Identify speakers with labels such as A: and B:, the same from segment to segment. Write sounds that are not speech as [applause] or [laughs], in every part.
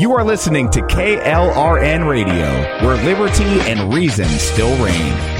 A: You are listening to KLRN Radio, where liberty and reason still reign.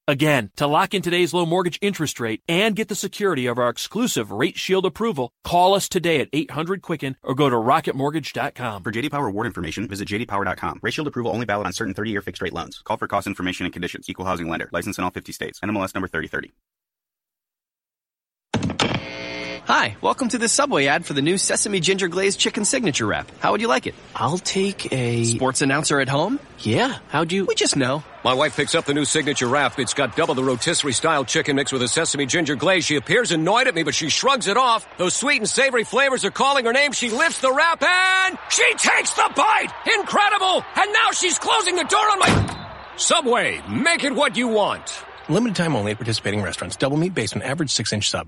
B: Again, to lock in today's low mortgage interest rate and get the security of our exclusive Rate Shield approval, call us today at 800 Quicken or go to rocketmortgage.com.
C: For JD Power award information, visit jdpower.com. Rate Shield approval only valid on certain 30-year fixed rate loans. Call for cost information and conditions. Equal housing lender. License in all 50 states. NMLS number 3030.
D: Hi, welcome to this Subway ad for the new Sesame Ginger Glazed Chicken Signature Wrap. How would you like it?
E: I'll take a
D: Sports announcer at home?
E: Yeah, how'd you
D: We just know.
F: My wife picks up the new signature wrap. It's got double the rotisserie style chicken mixed with a sesame ginger glaze. She appears annoyed at me, but she shrugs it off. Those sweet and savory flavors are calling her name. She lifts the wrap and she takes the bite. Incredible! And now she's closing the door on my Subway. Make it what you want.
E: Limited time only at participating restaurants. Double meat based on average six inch sub.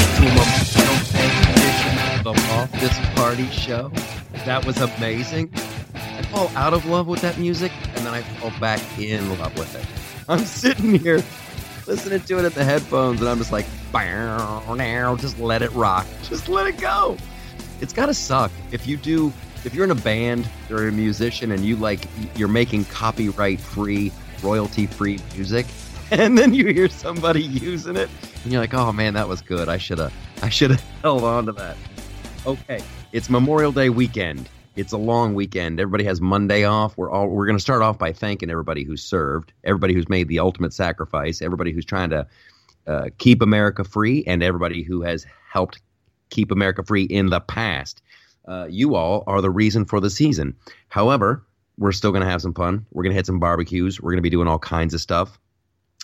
G: to Day edition of the Loftus Party Show. That was amazing. I fall out of love with that music, and then I fall back in love with it. I'm sitting here listening to it at the headphones, and I'm just like, "Bow, now, just let it rock, just let it go. It's gotta suck if you do. If you're in a band or a musician and you like you're making copyright free, royalty free music, [laughs] and then you hear somebody using it and you're like, "Oh man, that was good. I should have I should have [laughs] held on to that." Okay, it's Memorial Day weekend. It's a long weekend. Everybody has Monday off. We're all we're going to start off by thanking everybody who's served, everybody who's made the ultimate sacrifice, everybody who's trying to uh, keep America free, and everybody who has helped keep America free in the past. Uh, you all are the reason for the season. However, we're still going to have some fun. We're going to hit some barbecues. We're going to be doing all kinds of stuff.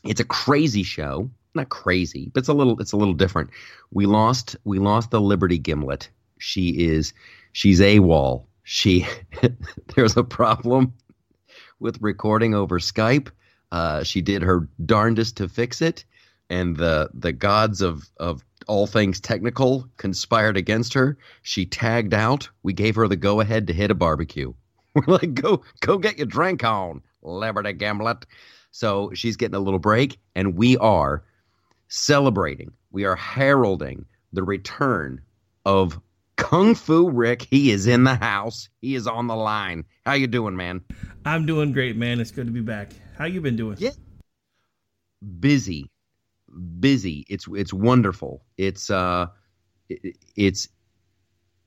G: It's a crazy show. Not crazy, but it's a little it's a little different. We lost we lost the Liberty Gimlet. She is she's AWOL. She [laughs] there's a problem with recording over Skype. Uh, she did her darndest to fix it, and the the gods of of all things technical conspired against her. She tagged out. We gave her the go ahead to hit a barbecue. [laughs] We're like, go go get your drink on, Liberty Gimlet. So she's getting a little break, and we are celebrating. We are heralding the return of Kung Fu Rick. He is in the house. He is on the line. How you doing, man?
H: I'm doing great, man. It's good to be back. How you been doing?
G: Yeah. Busy, busy. It's it's wonderful. It's uh, it, it's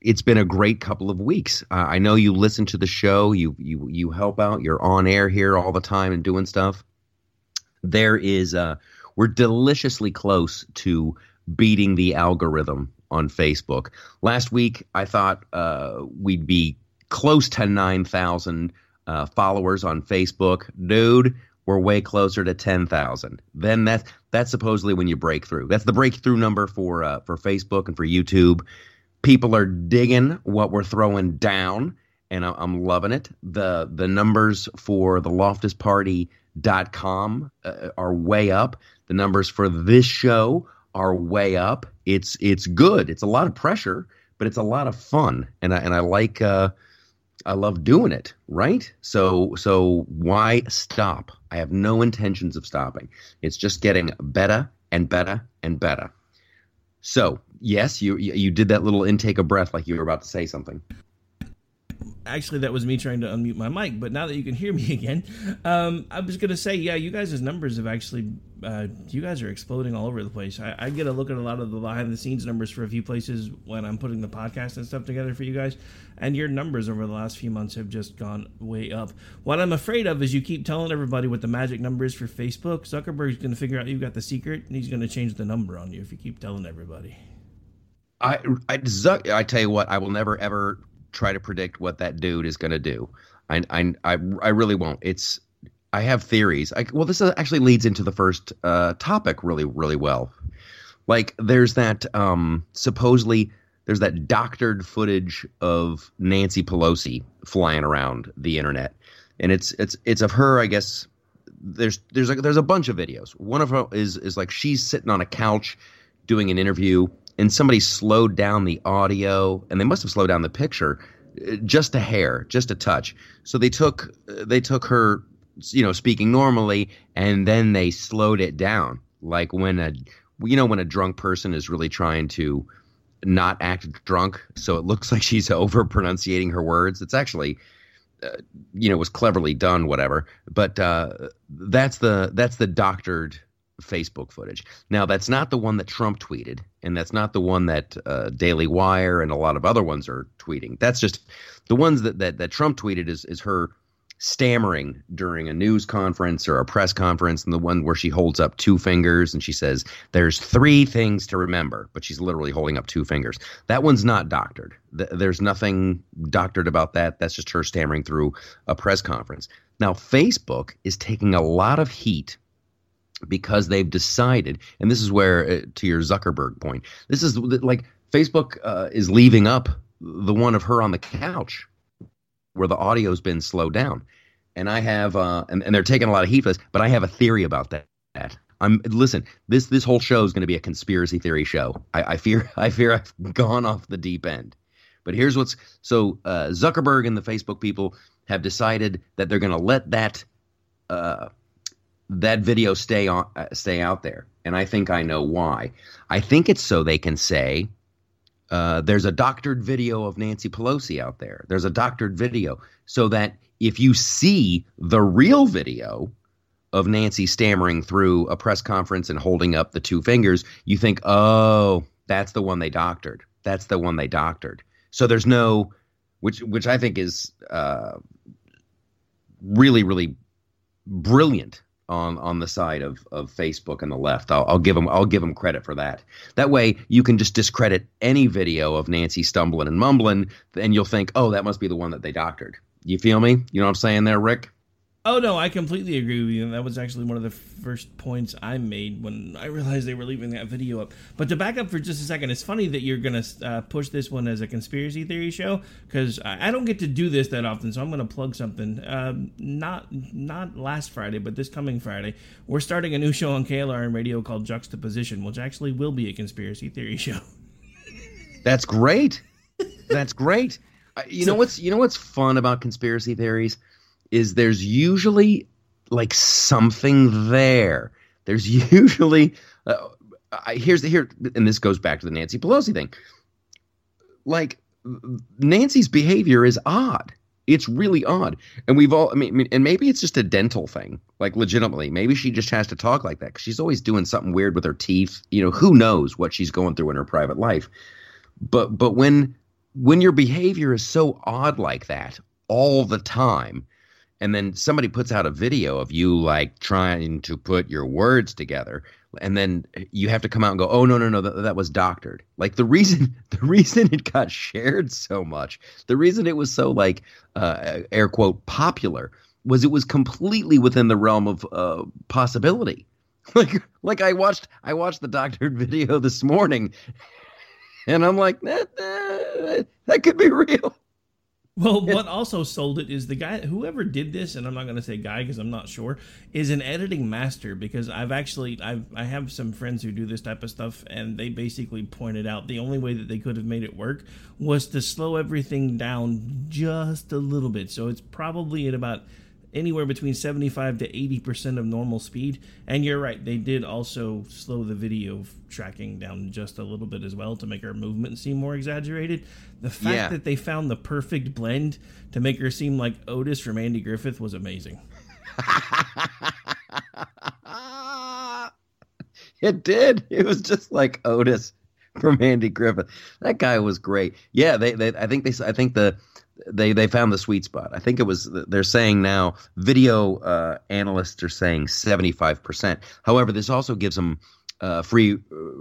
G: it's been a great couple of weeks. Uh, I know you listen to the show. You you you help out. You're on air here all the time and doing stuff. There is uh, we're deliciously close to beating the algorithm on Facebook. Last week, I thought uh, we'd be close to 9,000 uh, followers on Facebook. Dude, we're way closer to 10,000. Then that's that's supposedly when you break through. That's the breakthrough number for uh, for Facebook and for YouTube. people are digging what we're throwing down, and I'm loving it. the The numbers for the LoftusParty.com uh, are way up. The numbers for this show are way up. It's it's good. It's a lot of pressure, but it's a lot of fun, and I and I like. Uh, I love doing it, right? So so why stop? I have no intentions of stopping. It's just getting better and better and better. So, yes, you you did that little intake of breath like you were about to say something
H: actually that was me trying to unmute my mic but now that you can hear me [laughs] again um, i was gonna say yeah you guys' numbers have actually uh, you guys are exploding all over the place. I, I, get a look at a lot of the behind the scenes numbers for a few places when i'm putting the podcast and stuff together for you guys and your numbers over the last few months have just gone way up. What i'm afraid of is you keep telling everybody what the magic number is for facebook. Zuckerberg's gonna figure out you've got the secret and he's gonna change the number on you if you keep telling everybody.
G: I, I, I tell you what, I will never ever try to predict what that dude is going to do. I, I, I, I really won't. It's I have theories. I, well, this actually leads into the first uh, topic really, really well. Like, there's that um, supposedly there's that doctored footage of Nancy Pelosi flying around the internet, and it's it's it's of her. I guess there's there's a, there's a bunch of videos. One of her is is like she's sitting on a couch doing an interview and somebody slowed down the audio and they must have slowed down the picture uh, just a hair just a touch. So they took uh, they took her you know speaking normally and then they slowed it down. Like when a you know when a drunk person is really trying to not act drunk so it looks [laughs] like she's over pronunciating her words. It's actually uh, you know was cleverly done whatever. But uh, that's the that's the doctored Facebook footage. Now, that's not the one that Trump tweeted, and that's not the one that uh, Daily Wire and a lot of other ones are tweeting. That's just the ones that, that, that Trump tweeted is, is her stammering during a news conference or a press conference, and the one where she holds up two fingers and she says, There's three things to remember, but she's literally holding up two fingers. That one's not doctored. There's nothing doctored about that. That's just her stammering through a press conference. Now, Facebook is taking a lot of heat because they've decided, and this is where, uh, to your Zuckerberg point, this is like Facebook uh, is leaving up the one of her on the couch where the audio's been slowed down. And I have, uh, and, and they're taking a lot of heat for this, but I have a theory about that. I'm listen. This this whole show is going to be a conspiracy theory show. I, I, fear [laughs] I fear I've gone off the deep end. But here's what's so uh, Zuckerberg and the Facebook people have decided that they're going to let that uh, that video stay on uh, stay out there. And i think i know why. I think it's so they can say uh, there's a doctored video of nancy pelosi out there. There's a doctored video. So that if you see the real video of nancy stammering through a press conference and holding up the two fingers you think oh that's the one they doctored. That's the one they doctored. So there's no which which i think is uh, really really brilliant on on the side of of Facebook and the left. I'll, I'll give them I'll give them credit for that. That way, you can just discredit any video of Nancy stumbling and mumbling, and you'll think, oh, that must be the one that they doctored. You feel me? You know what I'm saying there, Rick?
H: Oh no, I completely agree with you. That was actually one of the first points I made when I realized they were leaving that video up. But to back up for just a second, it's funny that you're gonna uh, push this one as a conspiracy theory show because I don't get to do this that often. So I'm gonna plug something. Um, not not last Friday, but this coming Friday, we're starting a new show on KLRN Radio called Juxtaposition, which actually will be a conspiracy theory show.
G: That's great. [laughs] That's great. You so, know what's you know what's fun about conspiracy theories is there's usually like something there. There's [laughs] usually uh, here's the here, and this goes back to the Nancy Pelosi thing. Like Nancy's behavior is odd. It's really odd, and we've all. I mean, and maybe it's just a dental thing. Like legitimately, maybe she just has to talk like that because she's always doing something weird with her teeth. You know, who knows what she's going through in her private life. But but when when your behavior is so odd like that all the time, and then somebody puts out a video of you like trying to put your words together. And then you have to come out and go oh no no no that, that was doctored. Like the reason [laughs] the reason it got shared so much the reason it was so like uh, air quote popular was it was completely within the realm of uh, possibility. [laughs] Like like i watched i watched the doctored [laughs] video this morning and I'm like, that that, that could be real.
H: Well, what also sold it is the guy, whoever did this, and I'm not going to say guy because I'm not sure, is an editing master. Because I've actually, I've, I have some friends who do this type of stuff, and they basically pointed out the only way that they could have made it work was to slow everything down just a little bit. So it's probably at about anywhere between 75 to 80% of normal speed. And you're right, they did also slow the video tracking down just a little bit as well to make her movement seem more exaggerated. The fact
G: Yeah.
H: that they found the perfect blend to make her seem like Otis from Andy Griffith was amazing. [laughs]
G: It did. It was just like Otis from Andy Griffith. That guy was great. Yeah, they, they I think they I think the they they found the sweet spot. I think it was they're saying now video uh, analysts are saying 75%. However, this also gives them uh, free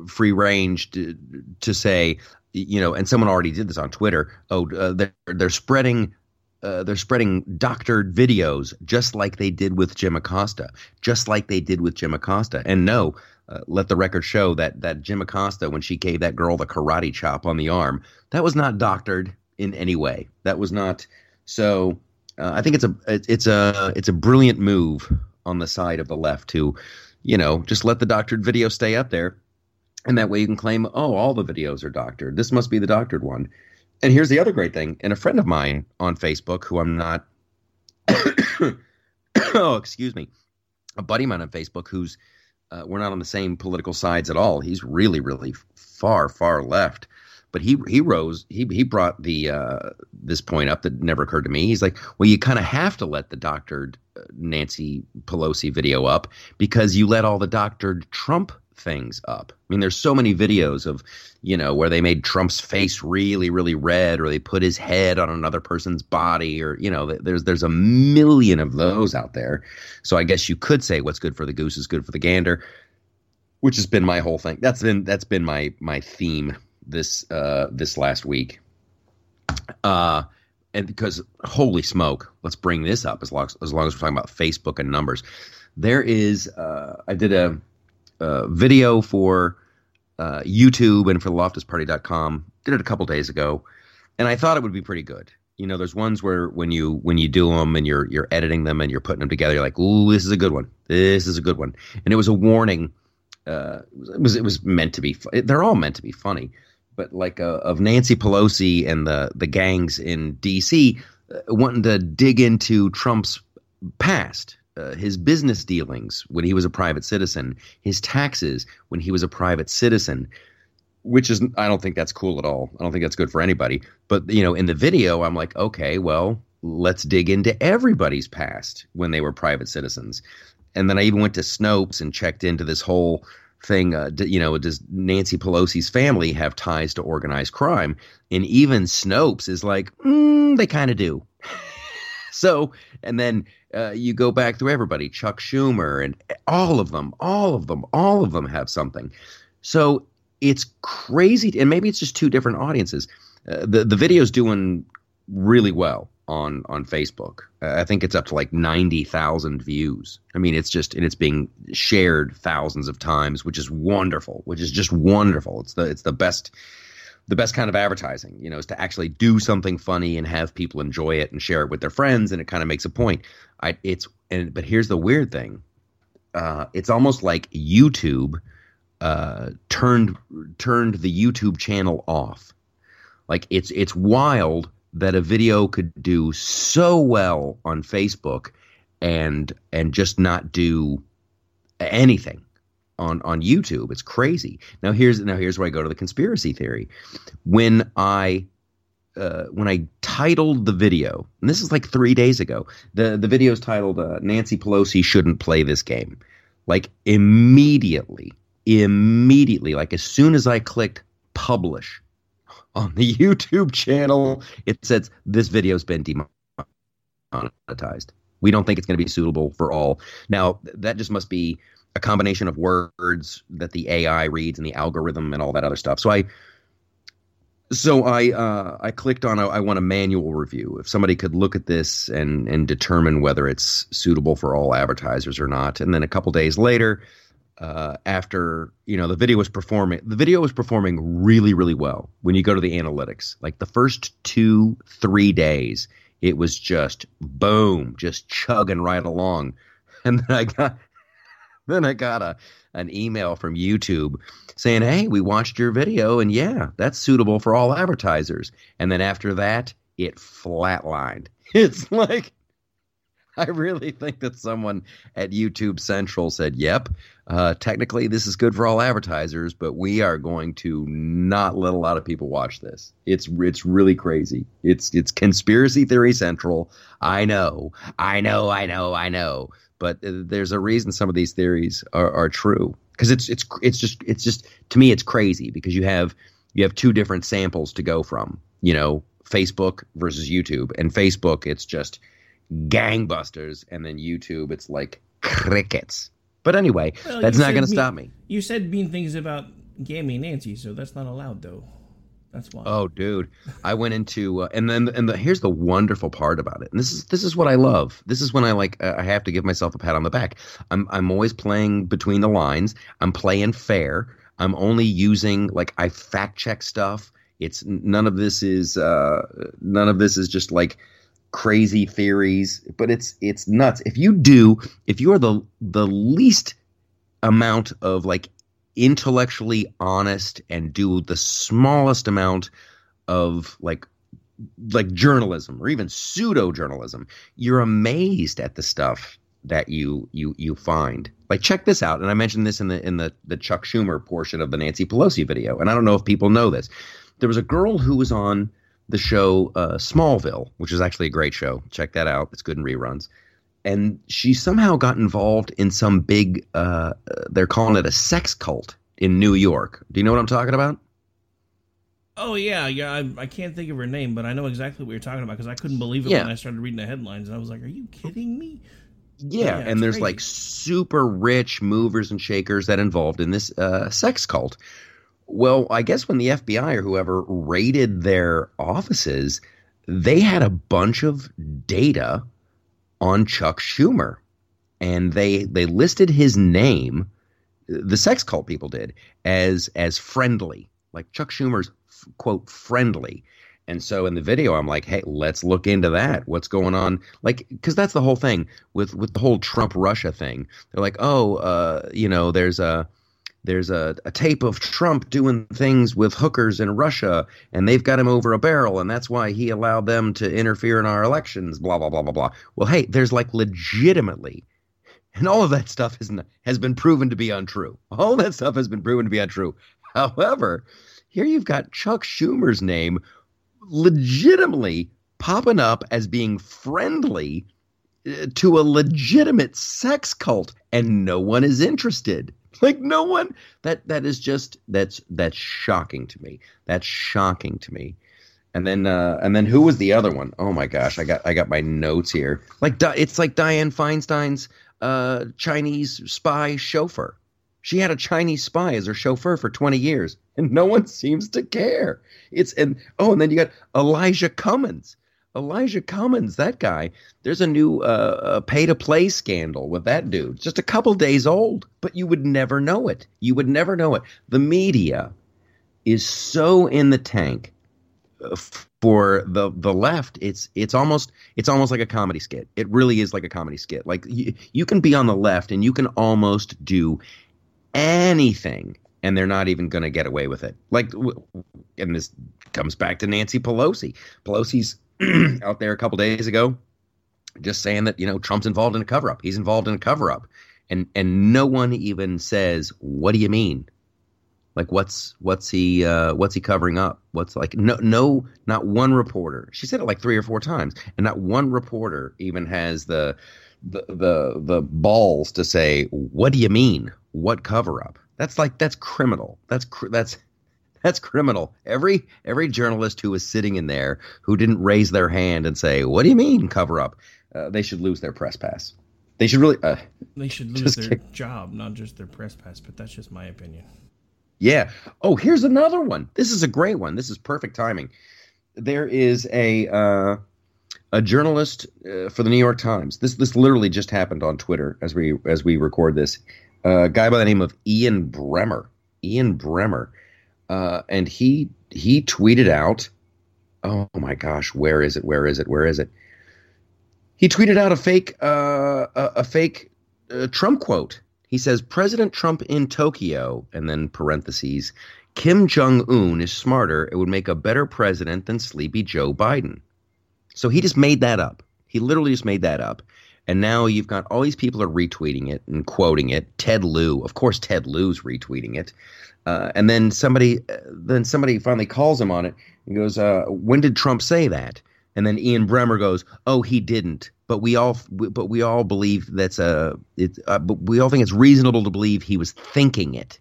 G: free range to, to say you know, and someone already did this on Twitter. Oh, uh, they're they're spreading uh, they're spreading doctored videos just like they did with Jim Acosta, just like they did with Jim Acosta. And no, uh, let the record show that that Jim Acosta, when she gave that girl the karate chop on the arm, that was not doctored in any way. That was not. So uh, I think it's a it's a it's a brilliant move on the side of the left to, you know, just let the doctored video stay up there, and that way you can claim, oh, all the videos are doctored. This must be the doctored one. And here's the other great thing. And a friend of mine on Facebook, who I'm not, [coughs] oh, excuse me, a buddy of mine on Facebook who's, uh, we're not on the same political sides at all. He's really, really far, far left. But he he rose. He he brought the uh, this point up that never occurred to me. He's like, well, you kind of have to let the doctored uh, Nancy Pelosi video up because you let all the doctored Trump things up. I mean, there's so many videos of, you know, where they made Trump's face really, really red, or they put his head on another person's body, or you know, there's there's a million of those out there. So I guess you could say what's good for the goose is good for the gander, which has been my whole thing. That's been that's been my my theme this uh this last week. Uh and because holy smoke, let's bring this up as long as, as long as we're talking about Facebook and numbers. There is uh I did a uh, video for uh, YouTube and for loftusparty.com. Did it a couple days ago, and I thought it would be pretty good. You know, there's ones where when you when you do them and you're you're editing them and you're putting them together, you're like, "Ooh, this is a good one. This is a good one." And it was a warning. Uh, it was it was meant to be. They're all meant to be funny, but like uh, of Nancy Pelosi and the the gangs in D.C. Uh, wanting to dig into Trump's past, uh, his business dealings when he was a private citizen, his taxes when he was a private citizen, which is I don't think that's cool at all. I don't think that's good for anybody. But you know, in the video, I'm like, okay, well, let's dig into everybody's past when they were private citizens. And then I even went to Snopes and checked into this whole thing. Uh, you know, does Nancy Pelosi's family have ties to organized crime? And even Snopes is like, mm, they kind of do. [laughs] So, and then uh, you go back through everybody, Chuck Schumer, and all of them, all of them, all of them have something. So it's crazy, and maybe it's just two different audiences. Uh, the the video's doing really well on on Facebook. I think it's up to like ninety thousand views. I mean, it's just and it's being shared thousands of times, which is wonderful. Which is just wonderful. It's the it's the best the best kind of advertising, you know, is to actually do something funny and have people enjoy it and share it with their friends, and it kind of makes a point. I it's and but here's the weird thing, uh, it's almost like YouTube uh, turned turned the YouTube channel off. Like it's it's wild that a video could do so well on Facebook and and just not do anything on on YouTube. It's crazy. Now here's now here's where I go to the conspiracy theory. When I uh, when I titled the video, and this is like three days ago, the the video is titled uh, "Nancy Pelosi shouldn't play this game." Like immediately, immediately, like as soon as I clicked publish on the [laughs] YouTube channel, it says this video's been demonetized. We don't think it's going to be suitable for all. Now that just must be a combination of words that the AI reads and the algorithm and all that other stuff. So I so I uh, I clicked on a, I want a manual review. If somebody could look at this and and determine whether it's suitable for all advertisers or not, and then a couple days later, uh, after you know the video was performing the video was performing really really well when you go to the analytics. Like the first two three days it was just boom just chugging right along. [laughs] And then i got [laughs] then i got a an email from youtube saying hey we watched your video and yeah that's suitable for all advertisers. And then after that it flatlined. [laughs] It's like I really think that someone at YouTube Central said, "Yep, uh, technically this is good for all advertisers, but we are going to not let a lot of people watch this. It's it's really crazy. It's it's conspiracy theory central. I know, I know, I know, I know. But uh, there's a reason some of these theories are, are true because it's it's it's just it's just to me it's crazy because you have you have two different samples to go from. You know, Facebook versus YouTube, and Facebook it's just gangbusters, and then YouTube, it's like crickets. But anyway, well, that's not going to stop me.
H: You said mean things about Gammy Nancy, so that's not allowed, though. That's why.
G: Oh, dude, I went into uh, and then and the, here's the wonderful part about it. And this is this is what I love. This is when I like uh, I have to give myself a pat on the back. I'm I'm always playing between the lines. I'm playing fair. I'm only using like I fact check stuff. It's none of this is uh none of this is just like crazy theories, but it's it's nuts. If you do, if you are the the least amount of like intellectually honest and do the smallest amount of like like journalism or even pseudo journalism, you're amazed at the stuff that you you you find. Like check this out, and I mentioned this in the in the the Chuck Schumer portion of the Nancy Pelosi video, and I don't know if people know this. There was a girl who was on the show uh, Smallville, which is actually a great show. Check that out; it's good in reruns. And she somehow got involved in some big. Uh, they're calling it a sex cult in New York. Do you know what I'm talking about?
H: Oh yeah, yeah. I, I can't think of her name, but I know exactly what you're talking about because I couldn't believe it yeah. when I started reading the headlines, and I was like, "Are you kidding me?"
G: Yeah, yeah and there's crazy. like super rich movers and shakers that involved in this uh, sex cult. Well, I guess when the FBI or whoever raided their offices, they had a bunch of data on Chuck Schumer, and they they listed his name, the sex cult people did as as friendly, like Chuck Schumer's quote friendly. And so in the video, I'm like, hey, let's look into that. What's going on? Like, because that's the whole thing with with the whole Trump Russia thing. They're like, oh, uh, you know, there's a there's a, a tape of Trump doing things with hookers in Russia, and they've got him over a barrel, and that's why he allowed them to interfere in our elections, blah, blah, blah, blah, blah. Well, hey, there's like legitimately, and all of that stuff has, has been proven to be untrue. All that stuff has been proven to be untrue. However, here you've got Chuck Schumer's name legitimately popping up as being friendly uh, to a legitimate sex cult, and no one is interested. [laughs] like no one that that is just that's that's shocking to me. That's shocking to me. And then uh, and then who was the other one? Oh my gosh, I got I got my notes here. Like it's like Dianne Feinstein's uh, Chinese spy chauffeur. She had a Chinese spy as her chauffeur for 20 years, and no one seems to care. It's and oh, and then you got Elijah Cummings. Elijah Cummings, that guy. There's a new uh, pay to play scandal with that dude. Just a couple days old, but you would never know it. You would never know it. The media is so in the tank uh, for the the left. It's it's almost it's almost like a comedy skit. It really is like a comedy skit. Like you, you can be on the left and you can almost do anything and they're not even going to get away with it. Like, and this comes back to Nancy Pelosi. Pelosi's [clears throat] out there a couple days ago, just saying that you know Trump's involved in a cover up. He's involved in a cover up, and and no one even says, "What do you mean?" Like what's what's he uh, what's he covering up? What's like no no not one reporter. She said it like three or four times, and not one reporter even has the the the, the balls to say, "What do you mean? What cover up?" That's like that's criminal. That's that's that's criminal. Every every journalist who was sitting in there who didn't raise their hand and say, "What do you mean cover up?" Uh, they should lose their press pass. They should really. Uh,
H: they should [laughs] lose their kick. job, not just their press pass. But that's just my opinion.
G: Yeah. Oh, here's another one. This is a great one. This is perfect timing. There is a uh, a journalist uh, for the New York Times. This this literally just happened on Twitter as we as we record this. a guy by the name of Ian Bremmer. Ian Bremmer, uh, and he he tweeted out, "Oh my gosh, where is it? Where is it? Where is it?" He tweeted out a fake uh, a, a fake uh, Trump quote. He says, "President Trump in Tokyo," and then parentheses, "Kim Jong Un is smarter. It would make a better president than sleepy Joe Biden." So he just made that up. He literally just made that up. And now you've got all these people are retweeting it and quoting it. Ted Lieu, of course, Ted Lieu's retweeting it. Uh, and then somebody, then somebody finally calls him on it and goes, uh, "When did Trump say that?" And then Ian Bremmer goes, "Oh, he didn't." But we all, but we all believe that's a, uh, but we all think it's reasonable to believe he was thinking it.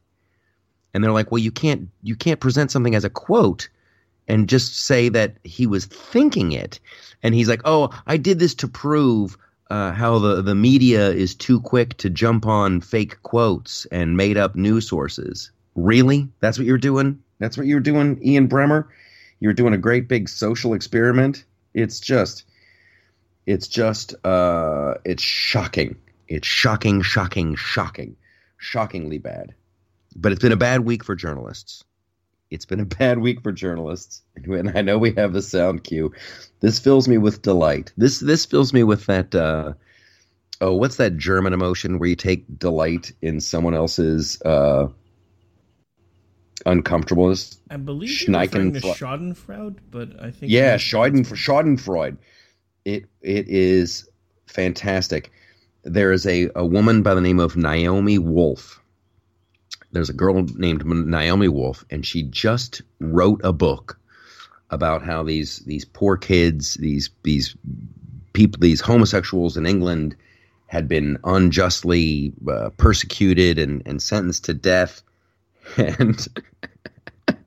G: And they're like, "Well, you can't, you can't present something as a quote." and just say that he was thinking it. And he's like, "Oh, I did this to prove uh, how the the media is too quick to jump on fake quotes and made up news sources." Really? That's what you're doing? That's what you're doing, Ian Bremmer? You're doing a great big social experiment? It's just it's just uh it's shocking. It's shocking, shocking, shocking. Shockingly bad. But it's been a bad week for journalists. It's been a bad week for journalists, and I know we have the sound cue. This fills me with delight. This this fills me with that. Uh, oh, what's that German emotion where you take delight in someone else's uh, uncomfortableness?
H: I believe you're referring to Schadenfreude, but I think
G: yeah, Schaden Schadenfreude. It it is fantastic. There is a, a woman by the name of Naomi Wolf there's a girl named Naomi Wolf, and she just wrote a book about how these these poor kids, these these people, these homosexuals in England had been unjustly uh, persecuted and, and sentenced to death, and [laughs]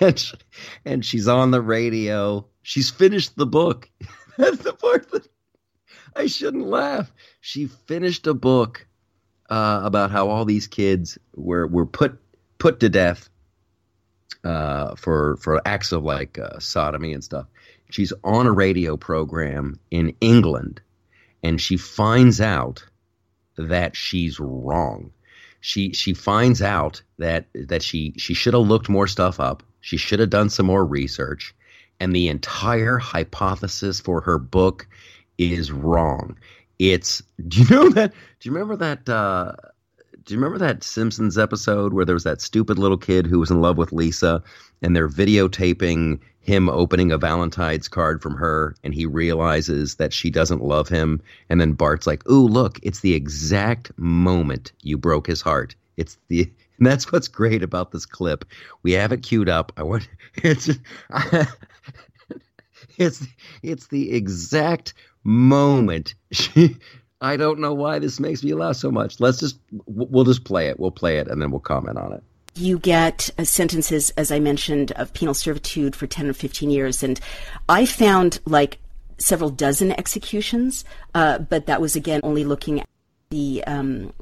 G: and, she, and she's on the radio. She's finished the book. [laughs] That's the part that I shouldn't laugh. She finished a book uh, about how all these kids were were put put to death uh, for for acts of like uh, sodomy and stuff. She's on a radio program in England, and she finds out that she's wrong. She she finds out that that she she should have looked more stuff up. She should have done some more research, and the entire hypothesis for her book is wrong. It's [laughs] do you know that? Do you remember that? Uh, do you remember that Simpsons episode where there was that stupid little kid who was in love with Lisa, and they're videotaping him opening a Valentine's card from her, and he realizes that she doesn't love him, and then Bart's like, "Ooh, look, it's the exact moment you broke his heart. It's the." And [laughs] that's what's great about this clip. We have it queued up. I want [laughs] it's it's it's the exact moment. [laughs] I don't know why this makes me laugh so much. Let's just we'll just play it. We'll play it and then we'll comment on it.
I: You get uh, sentences, as I mentioned, of penal servitude for 10 or 15 years. And I found like several dozen executions, uh, but that was again only looking the um,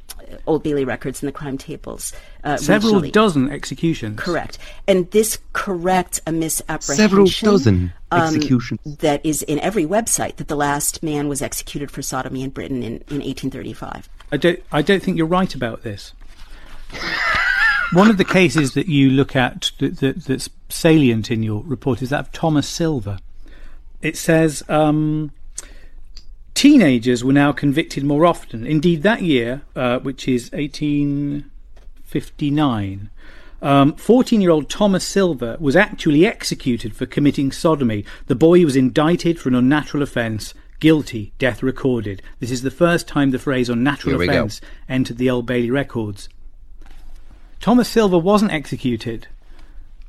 I: Old Bailey records and the crime tables.
J: Uh, Several regionally. dozen executions.
I: Correct. And this corrects a misapprehension.
G: Several dozen um, executions.
I: That is in every website that the last man was executed for sodomy in Britain in, in 1835. I
J: don't, I don't think you're right about this. One of the cases that you look at that, that, that's salient in your report is that of Thomas Silver. It says. Um, Teenagers were now convicted more often. Indeed, that year, uh, which is 1859, 14 um, year old Thomas Silver was actually executed for committing sodomy. The boy was indicted for an unnatural offence. Guilty, death recorded. This is the first time the phrase unnatural offence entered the Old Bailey records. Thomas Silver wasn't executed.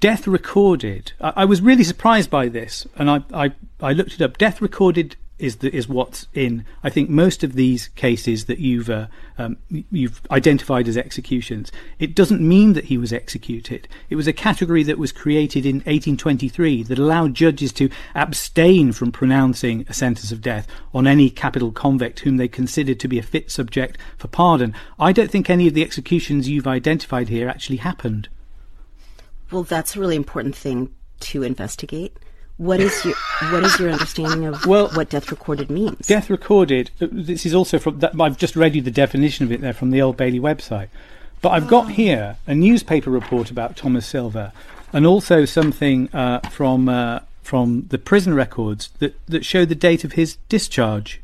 J: Death recorded. I, I was really surprised by this, and I, I, I looked it up. Death recorded is the, is what's in I think most of these cases that you've uh, um, you've identified as executions. It doesn't mean that he was executed. It was a category that was created in 1823 that allowed judges to abstain from pronouncing a sentence of death on any capital convict whom they considered to be a fit subject for pardon. I don't think any of the executions you've identified here actually happened.
I: Well, that's a really important thing to investigate What is your what is your understanding of [laughs] well, what death recorded means?
J: Death recorded. Uh, this is also from. That, I've just read you the definition of it there from the Old Bailey website. But I've got here a newspaper report about Thomas Silver, and also something uh, from uh, from the prison records that that show the date of his discharge.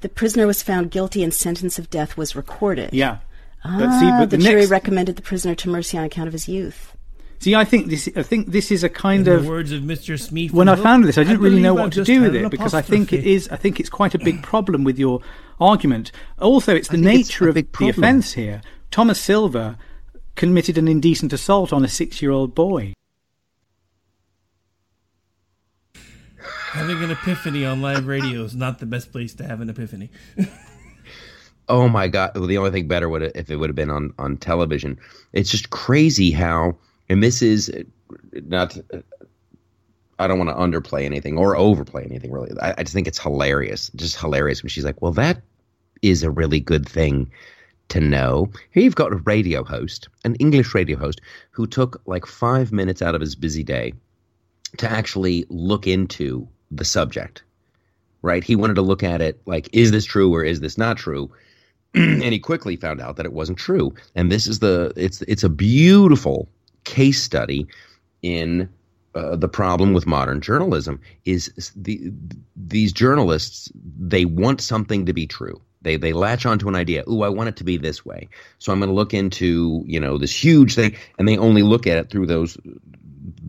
I: The prisoner was found guilty and sentence of death was recorded.
J: Yeah.
I: Ah, but see, but the, the jury next... recommended the prisoner to mercy on account of his youth.
J: See, I think this. I think this is a kind
H: In
J: of
H: words of Mr. Smith.
J: When I found this, I didn't I really know what to do with it because I think it is. I think it's quite a big problem with your argument. Also, it's the nature it's of the offence here. Thomas Silver committed an indecent assault on a six-year-old boy.
H: Having an epiphany on live radio is not the best place to have an epiphany. [laughs]
G: oh my god! Well, the only thing better would if it would have been on on television. It's just crazy how and this is not I don't want to underplay anything or overplay anything really. I, I, just think it's hilarious, just hilarious when she's like, "Well, that is a really good thing to know." Here you've got a radio host, an English radio host, who took like five minutes out of his busy day to actually look into the subject. Right? He wanted to look at it like, is this true or is this not true? [clears throat] and he quickly found out that it wasn't true. And this is the it's it's a beautiful case study in uh, the problem with modern journalism is the these journalists they want something to be true. They they latch onto an idea. Ooh, I want it to be this way. So I'm going to look into you know this huge thing, and they only look at it through those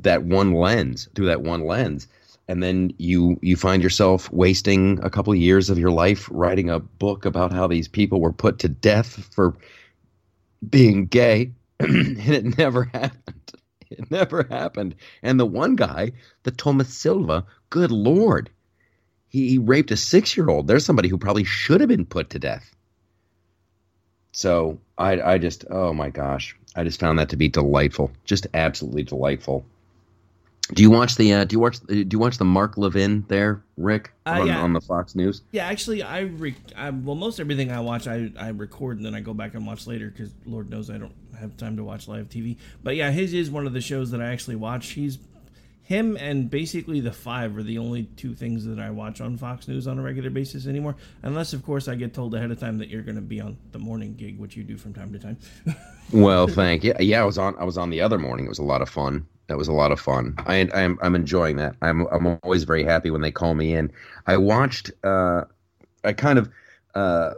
G: that one lens, through that one lens, and then you you find yourself wasting a couple of years of your life writing a book about how these people were put to death for being gay [clears throat] and it never happened. It never happened. And the one guy, the Thomas Silva, good lord, he, he raped a six year old. There's somebody who probably should have been put to death. So I, I just, oh my gosh, I just found that to be delightful, just absolutely delightful. Do you watch the uh, do you watch do you watch the Mark Levin there, Rick, uh, on, yeah. on the Fox News?
H: Yeah, actually, I, re- I, well most everything I watch I, I record and then I go back and watch later because Lord knows I don't have time to watch live TV. But yeah, his is one of the shows that I actually watch. He's him and basically the five are the only two things that I watch on Fox News on a regular basis anymore. Unless, of course, I get told ahead of time that you're going to be on the morning gig, which you do from time to time. [laughs]
G: well, thank you. Yeah, I was on. I was on the other morning. It was a lot of fun. That was a lot of fun. I, I'm I'm enjoying that. I'm I'm always very happy when they call me in. I watched. Uh, I kind of. Uh,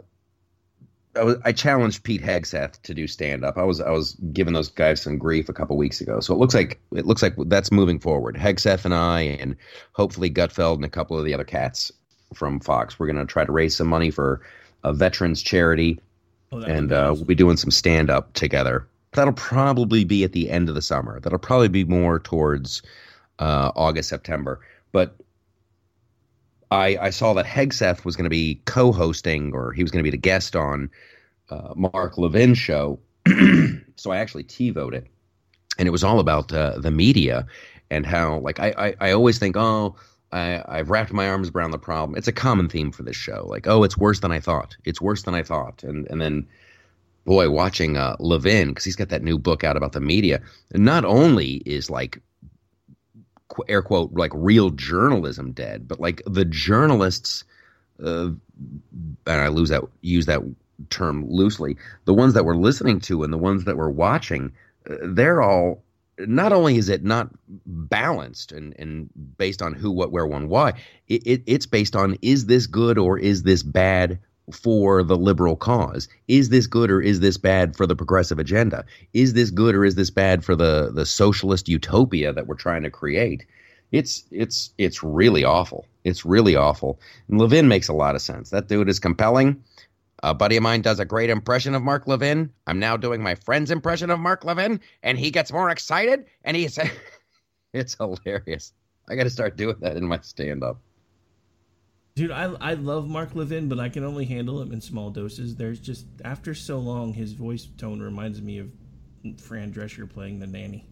G: I, was, I challenged Pete Hegseth to do stand up. I was I was giving those guys some grief a couple weeks ago. So it looks like it looks like that's moving forward. Hegseth and I, and hopefully Gutfeld and a couple of the other cats from Fox. We're going to try to raise some money for a veterans charity, oh, and uh, we'll be doing some stand up together. That'll probably be at the end of the summer. That'll probably be more towards uh, August September. But I, I saw that Hegseth was going to be co-hosting, or he was going to be the guest on uh, Mark Levin's show. [clears throat] so I actually TiVoed it, and it was all about uh, the media and how, like, I, I, I always think, oh, I, I've wrapped my arms around the problem. It's a common theme for this show, like, oh, it's worse than I thought. It's worse than I thought, and and then boy, watching uh, Levin because he's got that new book out about the media. Not only is like air quote like real journalism dead, but like the journalists, uh, and I lose that use that term loosely. The ones that we're listening to and the ones that we're watching, uh, they're all. Not only is it not balanced and, and based on who, what, where, when, why, it, it, it's based on is this good or is this bad for the liberal cause? Is this good or is this bad for the progressive agenda? Is this good or is this bad for the the socialist utopia that we're trying to create? It's it's it's really awful. It's really awful. And Levin makes a lot of sense. That dude is compelling. A buddy of mine does a great impression of Mark Levin. I'm now doing my friend's impression of Mark Levin, and he gets more excited. And he's [laughs] it's hilarious. I got to start doing that in my stand up.
H: Dude, I I love Mark Levin, but I can only handle him in small doses. There's just after so long, his voice tone reminds me of Fran Drescher playing the nanny.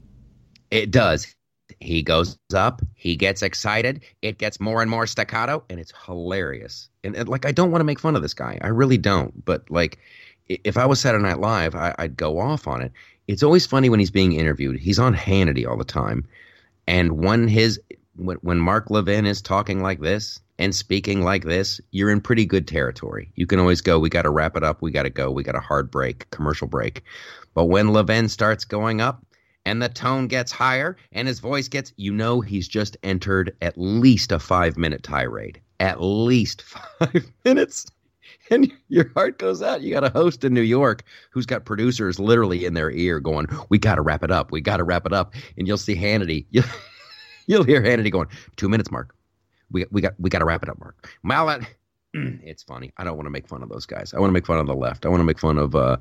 G: It does. He goes up, he gets excited, it gets more and more staccato, and it's hilarious. And, and like, I don't want to make fun of this guy, I really don't. But like, if I was Saturday Night Live, I, I'd go off on it. It's always funny when he's being interviewed. He's on Hannity all the time, and when his when, Mark Levin is talking like this and speaking like this, you're in pretty good territory. You can always go, we got to wrap it up, we got to go, we got a hard break, commercial break. But when Levin starts going up and the tone gets higher and his voice gets, you know, he's just entered at least a five minute tirade. At least [laughs] five minutes. And your heart goes out. You got a host in New York who's got producers literally in their ear going, We got to wrap it up. We got to wrap it up. And you'll see Hannity. [laughs] You'll, hear Hannity going, Two minutes, Mark. We, we got we got to wrap it up, Mark. Well, [clears throat] it's funny. I don't want to make fun of those guys. I want to make fun of the left. I want to make fun of uh,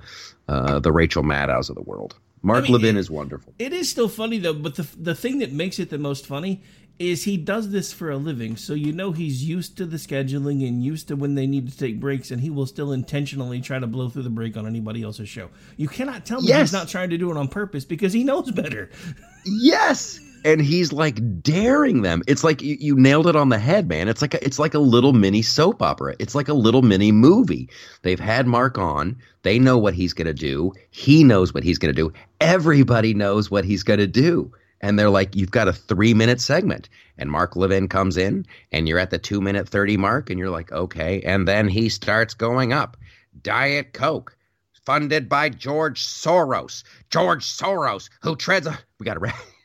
G: uh, the Rachel Maddows of the world. Mark I mean, Levin
H: it,
G: is wonderful.
H: It is still funny though, but the the thing that makes it the most funny is he does this for a living, so you know he's used to the scheduling and used to when they need to take breaks, and he will still intentionally try to blow through the break on anybody else's show. You cannot tell me yes. he's not trying to do it on purpose because he knows better. [laughs]
G: yes, and he's like daring them. It's like you, you nailed it on the head, man. It's like a, it's like a little mini soap opera. It's like a little mini movie. They've had Mark on. They know what he's going to do. He knows what he's going to do. Everybody knows what he's going to do. And they're like, you've got a three minute segment. And Mark Levin comes in, and you're at the two minute 30 mark, and you're like, okay. And then he starts going up Diet Coke, funded by George Soros. George Soros, who treads a. We got to. [laughs]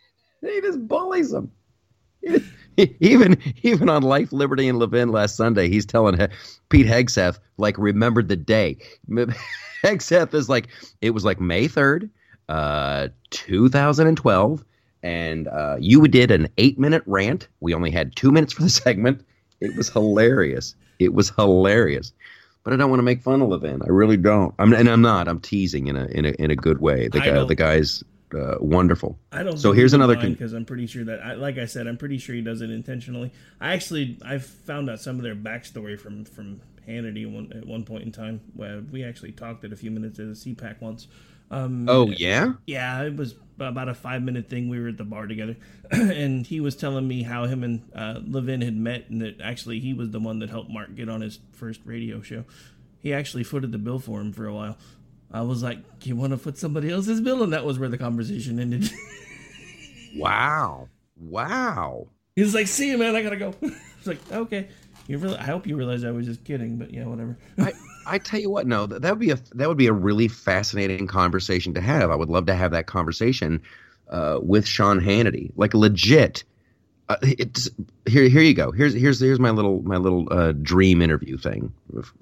G: He just bullies them. [laughs] even even on Life, Liberty, and Levin last Sunday, he's telling Pete Hegseth like remembered the day. [laughs] Hegseth is like it was like May third, uh, two thousand and twelve, and uh, you did an eight minute rant. We only had two minutes for the [laughs] segment. It was hilarious. It was hilarious. But I don't want to make fun of Levin. I really don't. I'm, and I'm not. I'm teasing in a in a in a good way. The guy, the guy's uh, wonderful.
H: I don't.
G: So here's another
H: because con- I'm pretty sure that, I, like I said, I'm pretty sure he does it intentionally. I actually I found out some of their backstory from from Hannity one, at one point in time. Where we actually talked at a few minutes at a CPAC once. Um,
G: oh yeah,
H: yeah. It was about a five minute thing. We were at the bar together, [clears throat] and he was telling me how him and uh, Levin had met, and that actually he was the one that helped Mark get on his first radio show. He actually footed the bill for him for a while. I was like, "You want to put somebody else's bill?" And that was where the conversation ended. [laughs]
G: wow! Wow!
H: He was like, "See you, man. I gotta go." [laughs] I was like, "Okay." You really? I hope you realize I was just kidding, but yeah, whatever.
G: I, I tell you what, no, that, that would be a that would be a really fascinating conversation to have. I would love to have that conversation uh, with Sean Hannity, like legit uh, it's here. Here you go. Here's here's here's my little my little uh, dream interview thing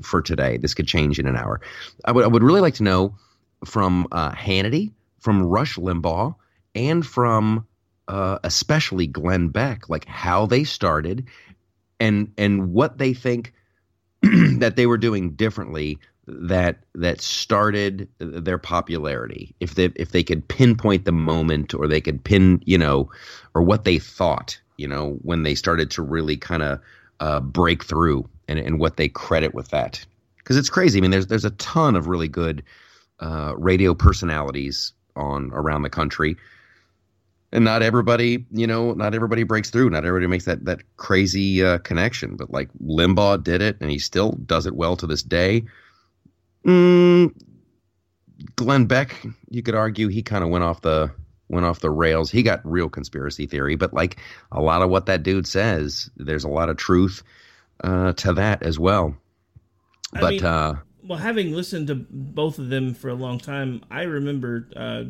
G: for today. This could change in an hour. I would I would really like to know from uh, Hannity, from Rush Limbaugh, and from uh, especially Glenn Beck, like how they started, and and what they think [clears throat] that they were doing differently that that started their popularity if they if they could pinpoint the moment or they could pin you know or what they thought you know, when they started to really kind of uh, break through and, and what they credit with that. Because it's crazy. I mean, there's there's a ton of really good uh, radio personalities on around the country, and not everybody, you know, not everybody breaks through. Not everybody makes that that crazy uh, connection. But like Limbaugh did it, and he still does it well to this day. Mm, Glenn Beck, you could argue he kind of went off the went off the rails. He got real conspiracy theory, but like a lot of what that dude says, there's a lot of truth uh, to that as well. I but mean, uh,
H: well, having listened to both of them for a long time, I remember uh,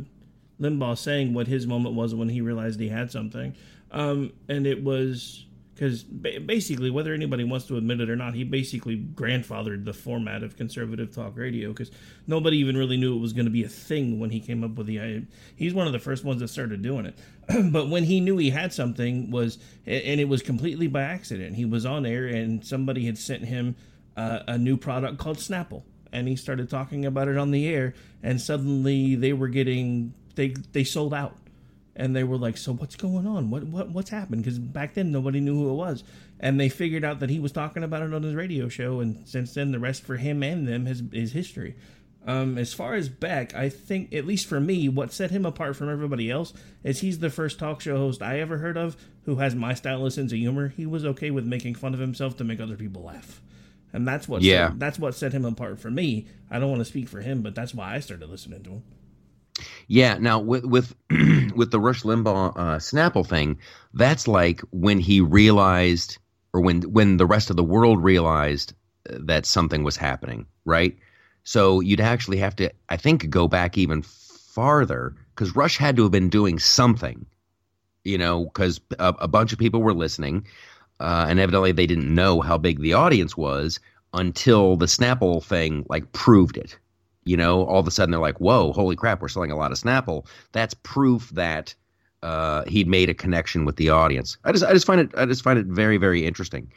H: Limbaugh saying what his moment was when he realized he had something, um, and it was because basically, whether anybody wants to admit it or not, he basically grandfathered the format of conservative talk radio because nobody even really knew it was going to be a thing when he came up with the idea. He's one of the first ones that started doing it. [clears throat] but when he knew he had something was, and it was completely by accident. He was on air and somebody had sent him uh, a new product called Snapple, and he started talking about it on the air, and suddenly they were getting they they sold out and they were like, "So what's going on? What what what's happened?" Because back then nobody knew who it was, and they figured out that he was talking about it on his radio show, and since then the rest for him and them has, is history. Um, as far as Beck, I think at least for me, what set him apart from everybody else is he's the first talk show host I ever heard of who has my style of sense of humor. He was okay with making fun of himself to make other people laugh, and that's what
G: yeah
H: set, that's what set him apart for me. I don't want to speak for him, but that's why I started listening to him.
G: Yeah. Now with with [clears throat] with the Rush Limbaugh uh, Snapple thing, that's like when he realized, or when when the rest of the world realized that something was happening, right? So you'd actually have to, I think, go back even farther because Rush had to have been doing something, you know, because a, a, bunch of people were listening, uh, and evidently they didn't know how big the audience was until the Snapple thing like proved it. You know, all of a sudden they're like, "Whoa, holy crap, we're selling a lot of Snapple." That's proof that uh, he'd made a connection with the audience. I just, I just find it, I just find it very, very interesting,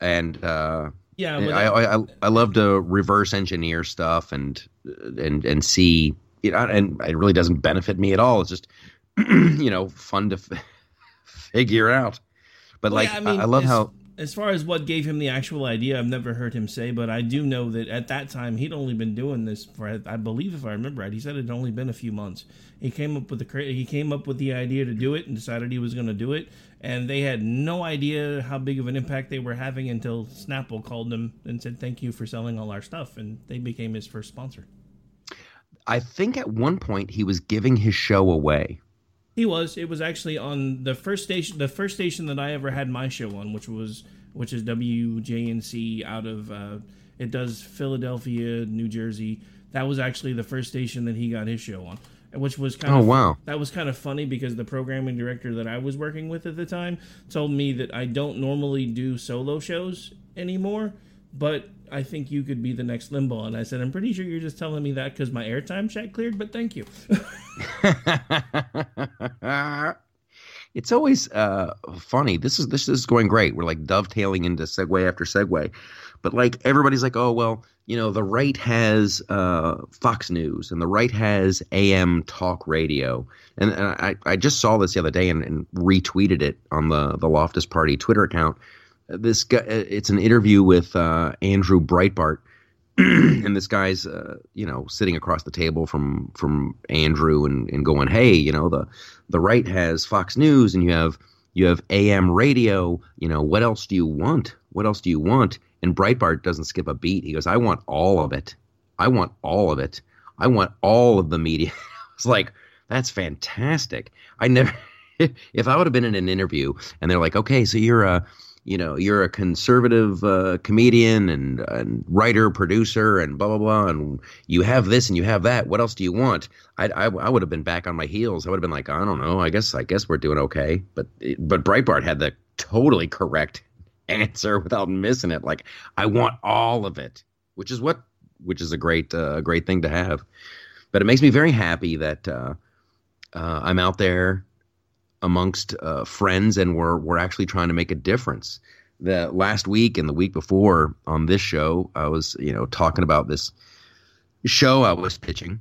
G: and. Uh,
H: yeah,
G: I, I, I I love to reverse engineer stuff and and and see you know, and it really doesn't benefit me at all. It's just [clears throat] you know fun to f- [laughs] figure out. But well, like, yeah, I, mean, I, love how
H: as far as what gave him the actual idea, I've never heard him say, but I do know that at that time he'd only been doing this for, I believe, if I remember right, he said it had only been a few months. He came up with the he came up with the idea to do it and decided he was going to do it, and they had no idea how big of an impact they were having until Snapple called them and said thank you for selling all our stuff, and they became his first sponsor.
G: I think at one point he was giving his show away.
H: He was. It was actually on the first station, the first station that I ever had my show on, which was which is WJNC out of uh, it does Philadelphia, New Jersey. That was actually the first station that he got his show on, which was kind of
G: oh,
H: of
G: wow.
H: That was kind of funny because the programming director that I was working with at the time told me that I don't normally do solo shows anymore, but I think you could be the next Limbaugh. And I said, I'm pretty sure you're just telling me that because my airtime check cleared, but thank you. [laughs]
G: it's always uh, funny. This is this is going great. We're like dovetailing into segue after segue, but like everybody's like, oh well, you know, the right has uh, Fox News and the right has AM talk radio, and, and I I just saw this the other day and, and retweeted it on the the Loftus Party Twitter account this guy it's an interview with uh, Andrew Breitbart. [clears throat] And this guy's uh, you know sitting across the table from from Andrew and, and going hey you know the the right has Fox News and you have you have AM radio. You know what else do you want? What else do you want? And Breitbart doesn't skip a beat. He goes I want all of it. I want all of it. I want all of the media. [laughs] It's like that's fantastic. I never [laughs] if I would have been in an interview and they're like okay so you're a you know you're a conservative uh, comedian and, and, writer producer and blah blah blah and you have this and you have that. What else do you want? I, I, I would have been back on my heels. I would have been like i don't know. I guess i guess we're doing okay. But but breitbart had the totally correct [laughs] answer without missing it. Like i want all of it which is what which is a great uh, great thing to have. But it makes me very happy that uh, uh i'm out there amongst uh, friends, and we're we're actually trying to make a difference. The last week and the week before on this show, I was you know talking about this show I was pitching,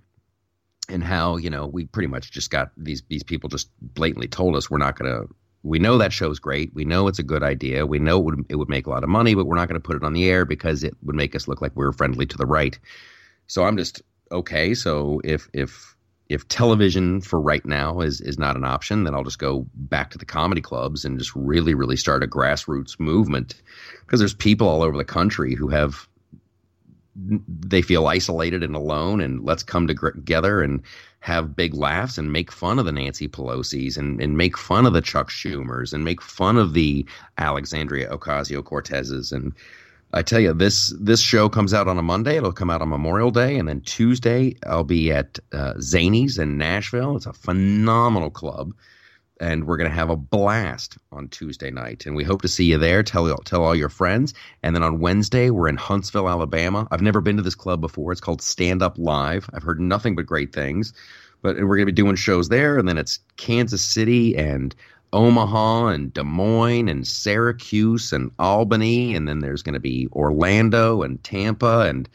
G: and how you know we pretty much just got these these people just blatantly told us we're not going to. We know that show's great. We know it's a good idea. We know it would, it would make a lot of money, but we're not going to put it on the air because it would make us look like we we're friendly to the right. So I'm just okay. So if if if television for right now is is not an option, then I'll just go back to the comedy clubs and just really, really start a grassroots movement. Because there's people all over the country who have they feel isolated and alone, and let's come together and have big laughs and make fun of the Nancy Pelosi's and, and make fun of the Chuck Schumers and make fun of the Alexandria Ocasio Cortezes and I tell you, this this show comes out on a Monday. It'll come out on Memorial Day, and then Tuesday I'll be at uh, in Nashville. It's a phenomenal club, and we're gonna have a blast on Tuesday night. And we hope to see you there. Tell tell all your friends. And then on Wednesday we're in Huntsville, Alabama. I've never been to this club before. It's called Stand Up Live. I've heard nothing but great things. But we're gonna be doing shows there, and then it's Kansas City and Omaha and Des Moines and Syracuse and Albany, and then there's going to be Orlando and Tampa, and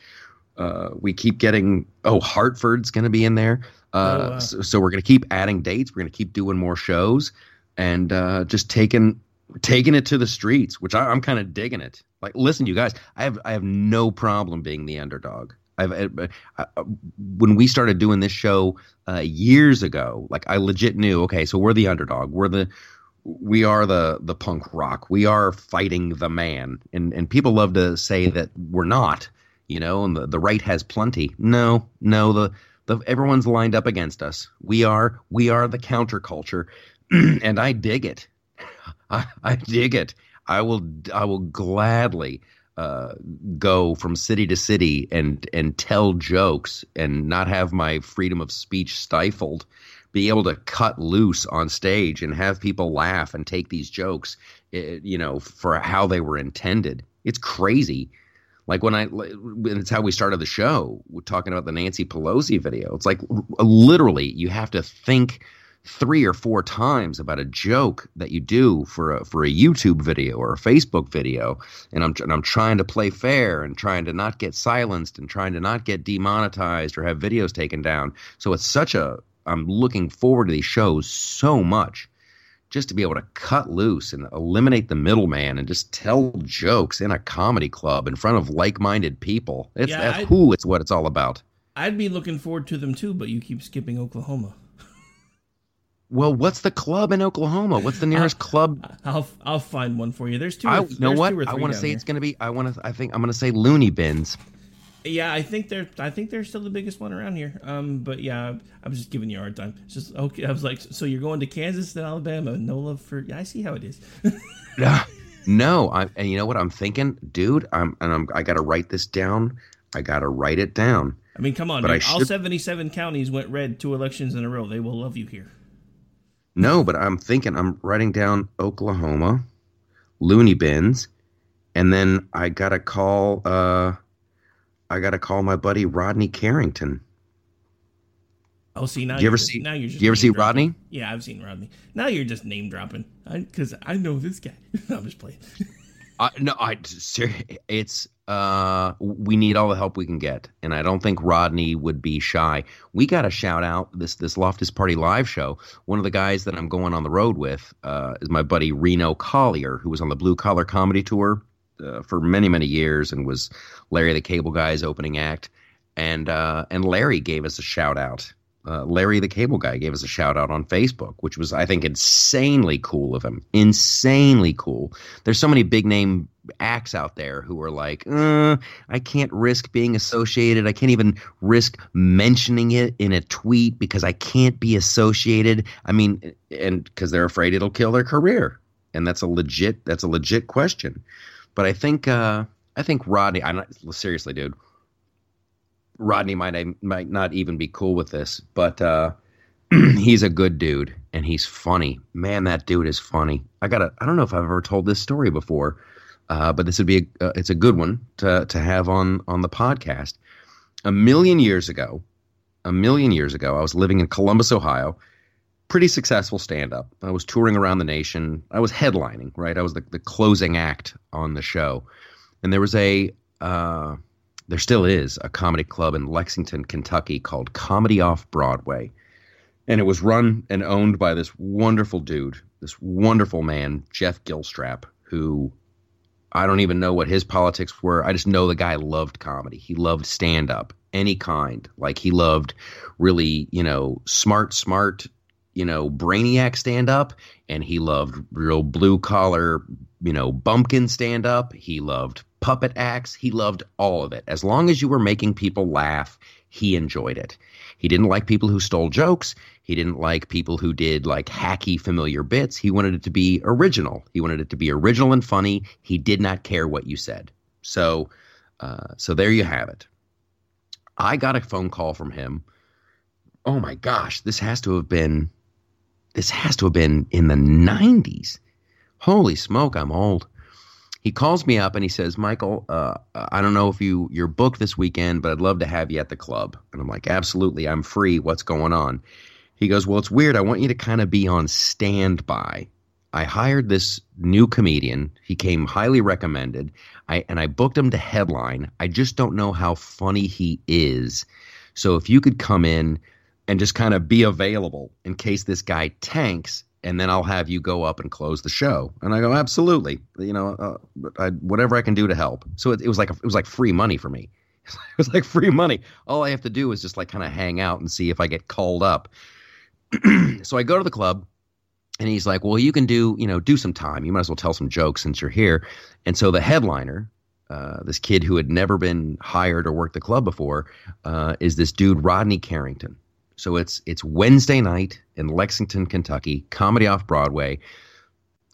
G: uh, we keep getting oh Hartford's going to be in there. Uh, oh, wow. so, so, we're going to keep adding dates. We're going to keep doing more shows, and uh, just taking taking it to the streets, which I, I'm kind of digging it. Like, listen, you guys, I have I have no problem being the underdog. I've uh, when we started doing this show uh, years ago, like I legit knew, okay, so we're the underdog. We're the we are the the punk rock. We are fighting the man, and and people love to say that we're not, you know, and the the right has plenty. No, no, the The, everyone's lined up against us. We are we are the counterculture, [clears throat] and I dig it. [laughs] I, I dig it. I will I will gladly uh, go from city to city and and tell jokes and not have my freedom of speech stifled. Be able to cut loose on stage and have people laugh and take these jokes, eh, you know, for how they were intended. It's crazy. Like when I, it's how we started the show. We're talking about the Nancy Pelosi video. It's like literally you have to think three or four times about a joke that you do for a for a YouTube video or a Facebook video, and I'm and I'm trying to play fair and trying to not get silenced and trying to not get demonetized or have videos taken down. So it's such a I'm looking forward to these shows so much just to be able to cut loose and eliminate the middleman and just tell jokes in a comedy club in front of like-minded people. It's
H: Yeah,
G: that's
H: I'd-
G: cool. It's what it's all about.
H: I'd be looking forward to them too, but you keep skipping Oklahoma.
G: Well, what's the club in Oklahoma? What's the nearest club?
H: I'll I'll find one for you. There's two.
G: I you know what? I want to say
H: here.
G: it's going to be. I want to. I think I'm going to say Looney Bins.
H: Yeah, I think they're I think they're still the biggest one around here. Um, but yeah, I'm just giving you a hard time. It's just okay. I was like, so you're going to Kansas and Alabama? No love for. Yeah, I see how it is. [laughs]
G: no, I and you know what I'm thinking, dude. I'm and I'm. I got to write this down. I got to write it down.
H: I mean, come on,
G: I
H: dude. all 77 counties went red two elections in a row. They will love you here.
G: No, but I'm thinking. I'm writing down Oklahoma, Looney Bins, and then I got to call. uh I got to call my buddy Rodney Carrington.
H: Oh, see now.
G: You ever
H: you're-
G: see-
H: Now you're just
G: you ever see
H: dropping.
G: Rodney?
H: Yeah, I've seen Rodney. Now you're just name dropping. Because I, know this guy. [laughs] I'm just playing.
G: Uh, no, I it's uh we need all the help we can get, and I don't think Rodney would be shy. We got to shout out this this Loftus Party live show. One of the guys that I'm going on the road with uh, is my buddy Reno Collier, who was on the Blue Collar Comedy Tour uh, for many many years and was Larry the Cable Guy's opening act, and uh, and Larry gave us a shout out. Uh, Larry the Cable Guy gave us a shout out on Facebook, which was, I think, insanely cool of him. Insanely cool. There's so many big name acts out there who are like, uh, I can't risk being associated. I can't even risk mentioning it in a tweet because I can't be associated. I mean, and because they're afraid it'll kill their career, and that's a legit that's a legit question. But I think uh, I think Rodney. Not seriously, dude. Rodney might might not even be cool with this, but uh, [clears throat] he's a good dude and he's funny. Man, that dude is funny. I got to I don't know if I've ever told this story before, uh, but this would be a, uh, it's a good one to to have on on the podcast. A million years ago, a million years ago, I was living in Columbus, Ohio. Pretty successful stand up. I was touring around the nation. I was headlining, right? I was the, the closing act on the show. And there was a uh, there still is a comedy club in Lexington, Kentucky called Comedy Off Broadway. And it was run and owned by this wonderful dude, this wonderful man, Jeff Gilstrap, who I don't even know what his politics were. I just know the guy loved comedy. He loved stand up, any kind. Like he loved really, you know, smart, smart, you know, brainiac stand up. And he loved real blue collar, you know, bumpkin stand up. He loved puppet acts. He loved all of it. As long as you were making people laugh, he enjoyed it. He didn't like people who stole jokes. He didn't like people who did like hacky, familiar bits. He wanted it to be original. He wanted it to be original and funny. He did not care what you said. So, uh, so there you have it. I got a phone call from him. Oh my gosh, this has to have been, this has to have been in the 90s. Holy smoke, I'm old he calls me up and he says, "Michael, uh, I don't know if you you're booked this weekend, but I'd love to have you at the club." And I'm like, "Absolutely, I'm free. What's going on?" He goes, "Well, it's weird. I want you to kind of be on standby. I hired this new comedian. He came highly recommended. I and I booked him to headline. I just don't know how funny he is. So if you could come in and just kind of be available in case this guy tanks." and then I'll have you go up and close the show. And I go, absolutely, you know, uh, I, whatever I can do to help. So it, it was like a, it was like free money for me. [laughs] It was like free money. All I have to do is just like kind of hang out and see if I get called up. [clears throat] so I go to the club, and he's like, well, you can do, you know, do some time. You might as well tell some jokes since you're here. And so the headliner uh, this kid who had never been hired or worked the club before, uh, is this dude Rodney Carrington. So it's it's Wednesday night in Lexington, Kentucky, comedy off Broadway.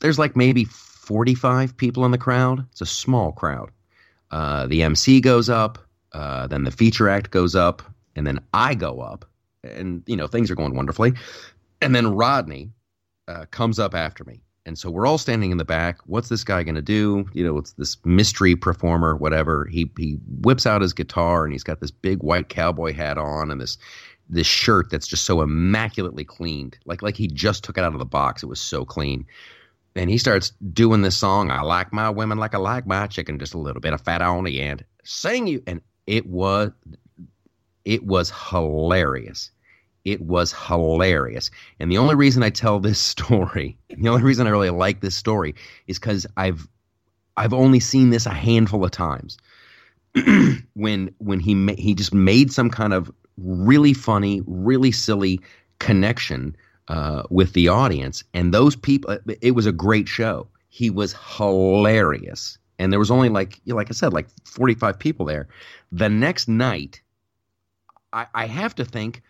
G: There's like maybe 45 people in the crowd. It's a small crowd. Uh, the MC goes up, uh, then the feature act goes up, and then I go up, and you know things are going wonderfully. And then Rodney uh, comes up after me, and so we're all standing in the back. What's this guy going to do? You know, it's this mystery performer, whatever. He he whips out his guitar, and he's got this big white cowboy hat on, and this this shirt that's just so immaculately cleaned, like like he just took it out of the box. It was so clean and he starts doing this song. I like my women like I like my chicken, just a little bit of fat on the end. Sing you, and it was, it was hilarious. It was hilarious. And the only reason I tell this [laughs] story, the only reason I really like this story, is because I've, I've only seen this a handful of times. [clears throat] when when he ma- he just made some kind of really funny, really silly connection uh, with the audience. And those people, it was a great show. He was hilarious. And there was only like, like I said, like 45 people there. The next night, I, I have to think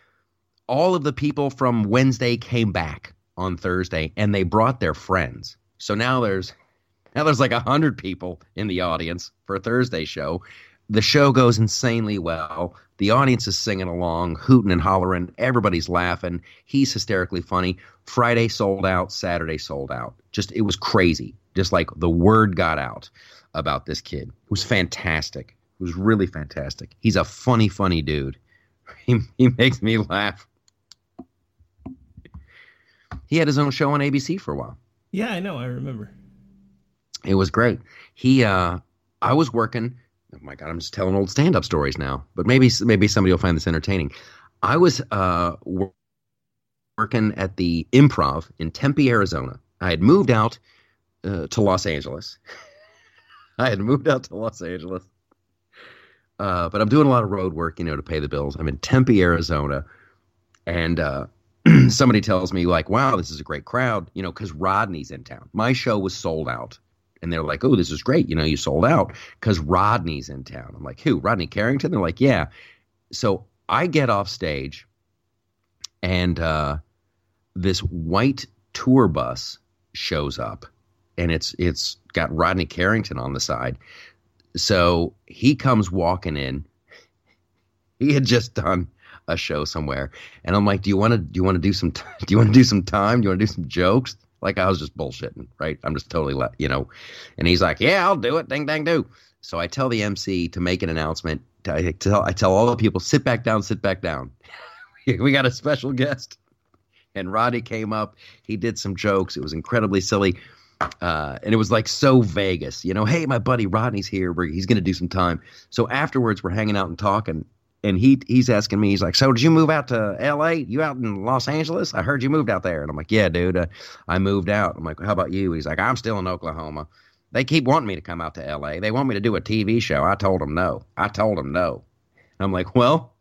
G: all of the people from Wednesday came back on Thursday and they brought their friends. So now there's now there's like a hundred people in the audience for a Thursday show. The show goes insanely well. The audience is singing along, hooting and hollering. Everybody's laughing. He's hysterically funny. Friday sold out. Saturday sold out. Just, it was crazy. Just like the word got out about this kid. It was fantastic. It was really fantastic. He's a funny, funny dude. [laughs] He, he makes me laugh. He had his own show on ABC for a while.
H: Yeah, I know. I remember.
G: It was great. He, uh, I was working oh my god, I'm just telling old stand-up stories now. But maybe maybe somebody will find this entertaining. I was uh, working at the Improv in Tempe, Arizona. I had moved out uh, to Los Angeles. [laughs] I had moved out to Los Angeles, uh, but I'm doing a lot of road work, you know, to pay the bills. I'm in Tempe, Arizona, and uh, [clears throat] somebody tells me like, "Wow, this is a great crowd," you know, because Rodney's in town. My show was sold out and they're like, "Oh, this is great! You know, you sold out because Rodney's in town." I'm like, "Who? Rodney Carrington?" They're like, "Yeah." So I get off stage, and uh, this white tour bus shows up, and it's it's got Rodney Carrington on the side. So he comes walking in. He had just done a show somewhere, and I'm like, "Do you want to do you want to do some t- [laughs] do you want to do some time? Do you want to do some jokes?" Like I was just bullshitting, right? I'm just totally let you know. And he's like, "Yeah, I'll do it. Ding, dang, do." So I tell the MC to make an announcement. I tell I tell all the people, sit back down, sit back down. [laughs] we got a special guest. And Roddy came up. He did some jokes. It was incredibly silly. Uh, and it was like so Vegas, you know. Hey, my buddy Rodney's here. He's going to do some time. So afterwards, we're hanging out and talking, and he he's asking me, he's like, "So did you move out to L.A.? You out in Los Angeles? I heard you moved out there." And I'm like, "Yeah, dude, uh, I moved out." I'm like, "How about you?" He's like, "I'm still in Oklahoma. They keep wanting me to come out to L.A. They want me to do a TV show. I told them no. I told them no." I'm like, "Well,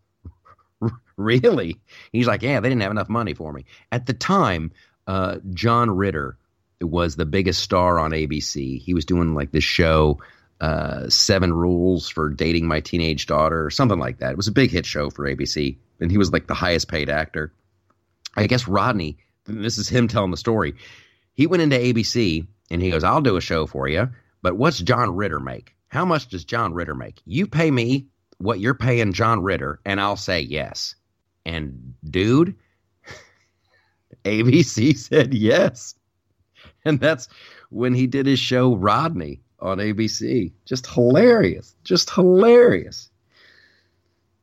G: [laughs] really?" He's like, "Yeah, they didn't have enough money for me at the time." Uh, John Ritter was the biggest star on ABC. He was doing like this show uh, Seven Rules for Dating My Teenage Daughter, or something like that. It was a big hit show for ABC, and he was like the highest paid actor. I guess Rodney, this is him telling the story. He went into ABC and he goes, I'll do a show for you, but what's John Ritter make? How much does John Ritter make? You pay me what you're paying John Ritter, and I'll say yes. And dude, [laughs] ABC said yes. [laughs] And that's when he did his show Rodney on ABC. Just hilarious. Just hilarious.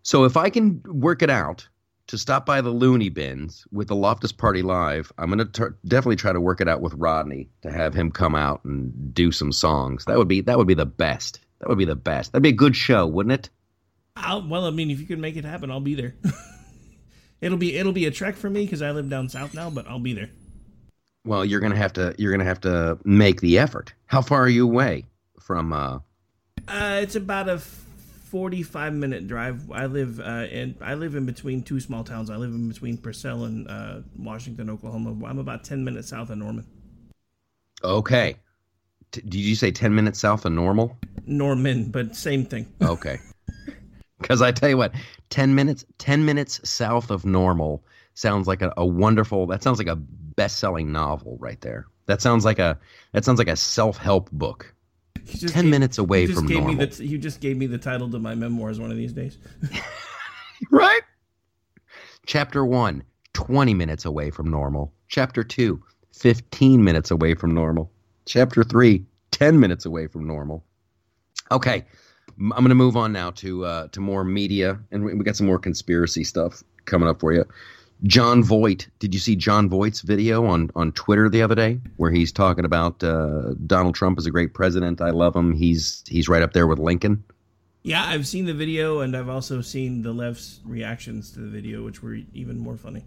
G: So if I can work it out to stop by the loony bins with the Loftus Party Live, I'm going to definitely try to work it out with Rodney to have him come out and do some songs. That would be that would be the best. That would be the best. That'd be a good show, wouldn't it?
H: I'll, well, I mean, if you can make it happen, I'll be there. [laughs] it'll be it'll be a trek for me because I live down south now, but I'll be there.
G: Well, you're gonna have to you're gonna have to make the effort. How far are you away from? Uh...
H: Uh, it's about a forty-five minute drive. I live uh, in I live in between two small towns. I live in between Purcell and uh, Washington, Oklahoma. I'm about ten minutes south of Norman.
G: Okay, T- did you say 10 minutes south of normal?
H: Norman, but same thing.
G: Okay. [laughs] Because I tell you what, 10 minutes 10 minutes south of normal sounds like a, a wonderful that sounds like a best-selling novel right there. That sounds like a that sounds like a self-help book. 10
H: gave-
G: minutes away
H: you just
G: from
H: gave
G: normal.
H: Me the, you just gave me the title to my memoirs one of these days. [laughs]
G: right? Chapter 1, 20 minutes away from normal. Chapter 2, 15 minutes away from normal. Chapter 3, 10 minutes away from normal. Okay, I'm going to move on now to uh, to more media, and we got some more conspiracy stuff coming up for you. Jon Voight, did you see Jon Voight's video on on Twitter the other day, where he's talking about uh, Donald Trump is a great president? I love him. He's he's right up there with Lincoln.
H: Yeah, I've seen the video, and I've also seen the left's reactions to the video, which were even more funny.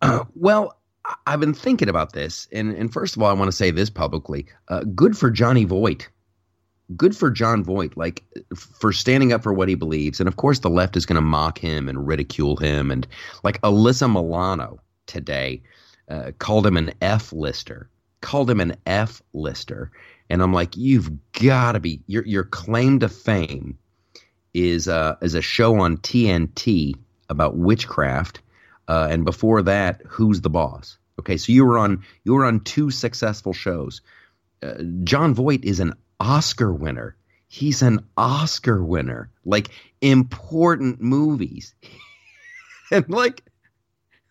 G: Uh, well, I've been thinking about this, and, and first of all, I want to say this publicly. Uh, good for Johnny Voight. Good for Jon Voight, like for standing up for what he believes. And of course, the left is going to mock him and ridicule him. And like Alyssa Milano today uh, called him an F lister, called him an F lister. And I'm like, you've got to be your your claim to fame is uh, is a show on TNT about witchcraft, uh, and before that, Who's the Boss? Okay, so you were on you were on two successful shows. Uh, Jon Voight is an Oscar winner. He's an Oscar winner, like important movies, [laughs] and like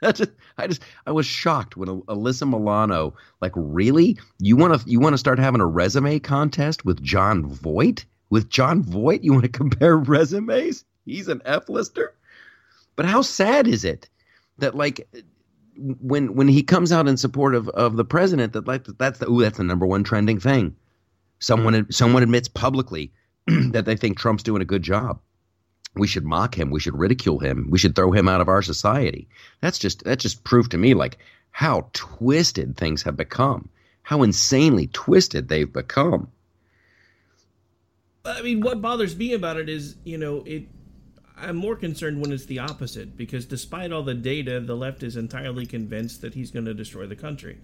G: I just, I just, I was shocked when Alyssa Milano, like, really, you want to, you want to start having a resume contest with Jon Voight? With Jon Voight, you want to [laughs] compare resumes? He's an F lister. But how sad is it that, like, when when he comes out in support of, of the president, that like that's the ooh, that's the number one trending thing. Someone mm-hmm. someone admits publicly [clears throat] that they think Trump's doing a good job. We should mock him. We should ridicule him. We should throw him out of our society. That's just that's just proof to me like how twisted things have become. How insanely twisted they've become.
H: I mean, what bothers me about it is, you know, it. I'm more concerned when it's the opposite because despite all the data, the left is entirely convinced that he's going to destroy the country,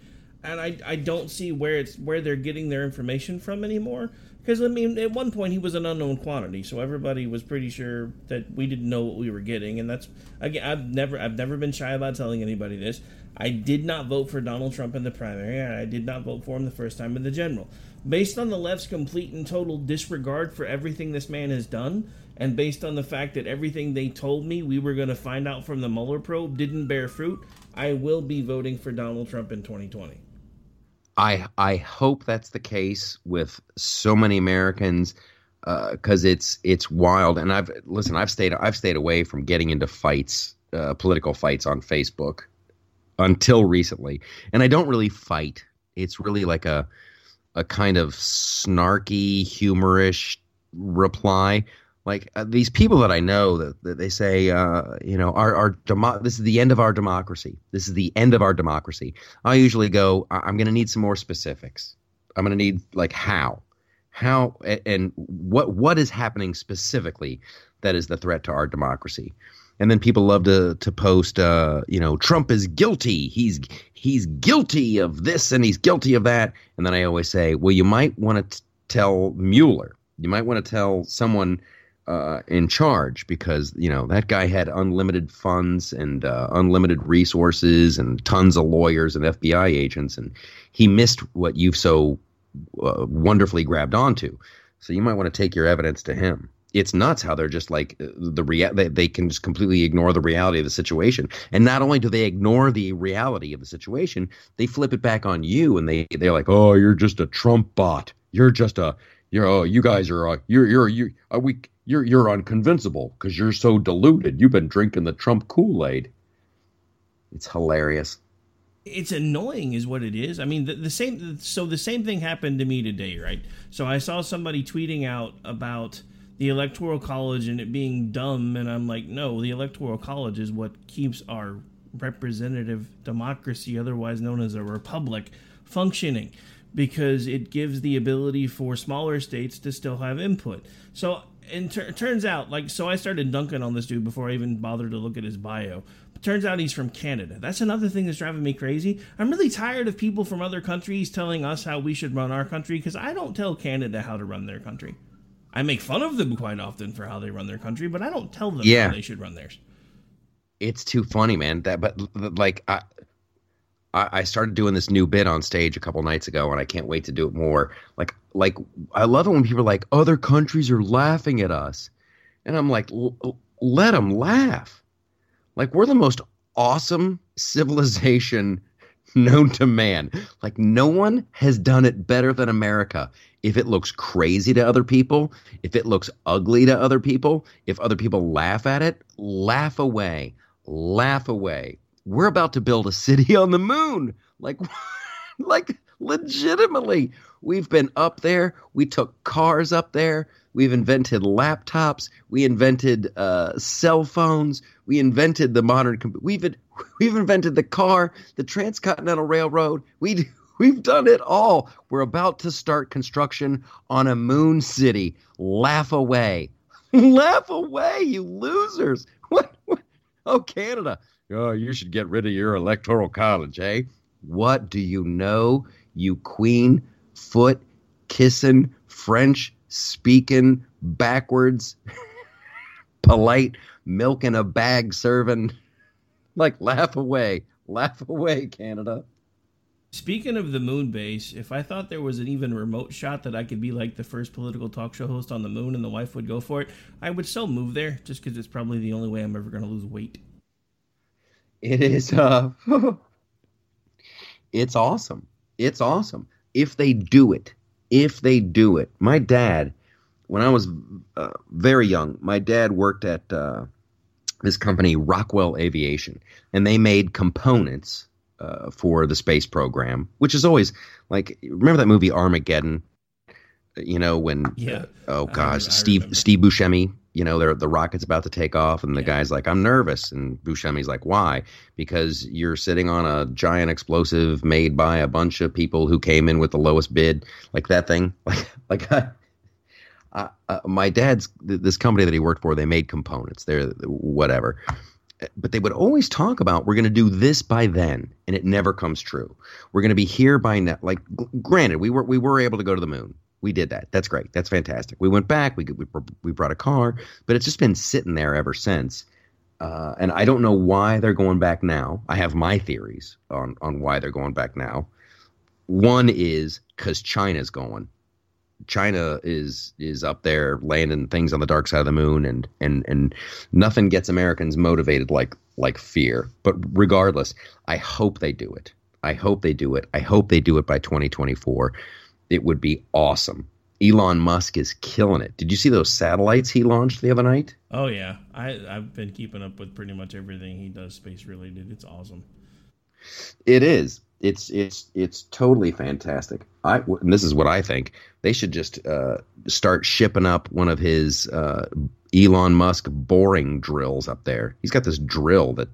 H: and I, I don't see where it's where they're getting their information from anymore. Because I mean, at one point he was an unknown quantity, so everybody was pretty sure that we didn't know what we were getting, and that's again, I've never I've never been shy about telling anybody this. I did not vote for Donald Trump in the primary, and I did not vote for him the first time in the general. Based on the left's complete and total disregard for everything this man has done, and based on the fact that everything they told me we were going to find out from the Mueller probe didn't bear fruit, I will be voting for Donald Trump in 2020.
G: I I hope that's the case with so many Americans because it's it's wild. And I've listen, I've stayed I've stayed away from getting into fights, uh, political fights on Facebook until recently, and I don't really fight. It's really like a a kind of snarky, humorish reply. Like uh, these people that I know that, that they say, uh, you know, our, our demo- this is the end of our democracy. This is the end of our democracy. I usually go, I- I'm going to need some more specifics. I'm going to need like how, how, and what what is happening specifically that is the threat to our democracy. And then people love to to post, uh, you know, Trump is guilty. He's he's guilty of this and he's guilty of that. And then I always say, well, you might want to tell Mueller. You might want to tell someone uh, in charge because you know that guy had unlimited funds and uh, unlimited resources and tons of lawyers and FBI agents, and he missed what you've so uh, wonderfully grabbed onto. So you might want to take your evidence to him. It's nuts how they're just like uh, the rea- they, they can just completely ignore the reality of the situation. And not only do they ignore the reality of the situation, they flip it back on you and they they're like, "Oh, you're just a Trump bot. You're just a you're oh, you guys are uh, you're you're you are we you're you're unconvincible because you're so deluded. You've been drinking the Trump Kool-Aid." It's hilarious.
H: it's annoying is what it is i mean the, the same so the same thing happened to me today right so i saw somebody tweeting out about the electoral college and it being dumb and i'm like no the electoral college is what keeps our representative democracy otherwise known as a republic functioning because it gives the ability for smaller states to still have input so and tur- turns out like so i started dunking on this dude before i even bothered to look at his bio turns out he's from Canada. That's another thing that's driving me crazy. I'm really tired of people from other countries telling us how we should run our country because I don't tell Canada how to run their country. I make fun of them quite often for how they run their country, but I don't tell them
G: Yeah.
H: how they should run theirs.
G: it's too funny, man. That, but like, I, I started doing this new bit on stage a couple nights ago, and I can't wait to do it more. Like, like I love it when people are like, other countries are laughing at us, and I'm like, "L- l- let them laugh. Like, we're the most awesome civilization [laughs] known to man. Like, no one has done it better than America. If it looks crazy to other people, if it looks ugly to other people, if other people laugh at it, laugh away. Laugh away. We're about to build a city [laughs] on the moon. Like, [laughs] like legitimately. We've been up there. We took cars up there. We've invented laptops. We invented uh, cell phones. We invented the modern. We've [laughs] we've invented the car, the transcontinental railroad. We we've done it all. We're about to start construction on a moon city. Laugh away, laugh away, you losers! What? what? Oh, Canada. Oh, you should get rid of your electoral college, eh? What do you know, you queen foot kissing, French speaking, backwards, [laughs] polite, milk in a bag serving? Like, laugh away. Laugh away, Canada.
H: Speaking of the moon base, if I thought there was an even remote shot that I could be like the first political talk show host on the moon and the wife would go for it, I would still move there just because it's probably the only way I'm ever going to lose weight.
G: It is uh [laughs] it's awesome. It's awesome. If they do it, if they do it. My dad, when I was uh, very young, my dad worked at uh, this company, Rockwell Aviation, and they made components uh, for the space program, which is always like remember that movie Armageddon? You know when
H: Yeah.
G: oh gosh, Steve Steve Buscemi. You know, they're, the rocket's about to take off, and the guy's like, "I'm nervous," and Buscemi's like, "Why?" Because you're sitting on a giant explosive made by a bunch of people who came in with the lowest bid, like that thing. [laughs] Like, like I, uh, uh, my dad's th- this company that he worked for. They made components. They're whatever, but they would always talk about we're going to do this by then, and it never comes true. We're going to be here by now. Like, granted, we were we were able to go to the moon. We did that. That's great. That's fantastic. We went back. We we we brought a car, but it's just been sitting there ever since. Uh, and I don't know why they're going back now. I have my theories on on why they're going back now. One is because China's going. China is is up there landing things on the dark side of the moon, and and and nothing gets Americans motivated like like fear. But regardless, I hope they do it. I hope they do it. I hope they do it by 2024. It would be awesome. Elon Musk is killing it. Did you see those satellites he launched the other night?
H: Oh yeah, I I've been keeping up with pretty much everything he does space related. It's awesome.
G: It is. It's it's it's totally fantastic. I and this is what I think. They should just uh, start shipping up one of his uh, Elon Musk boring drills up there. He's got this drill that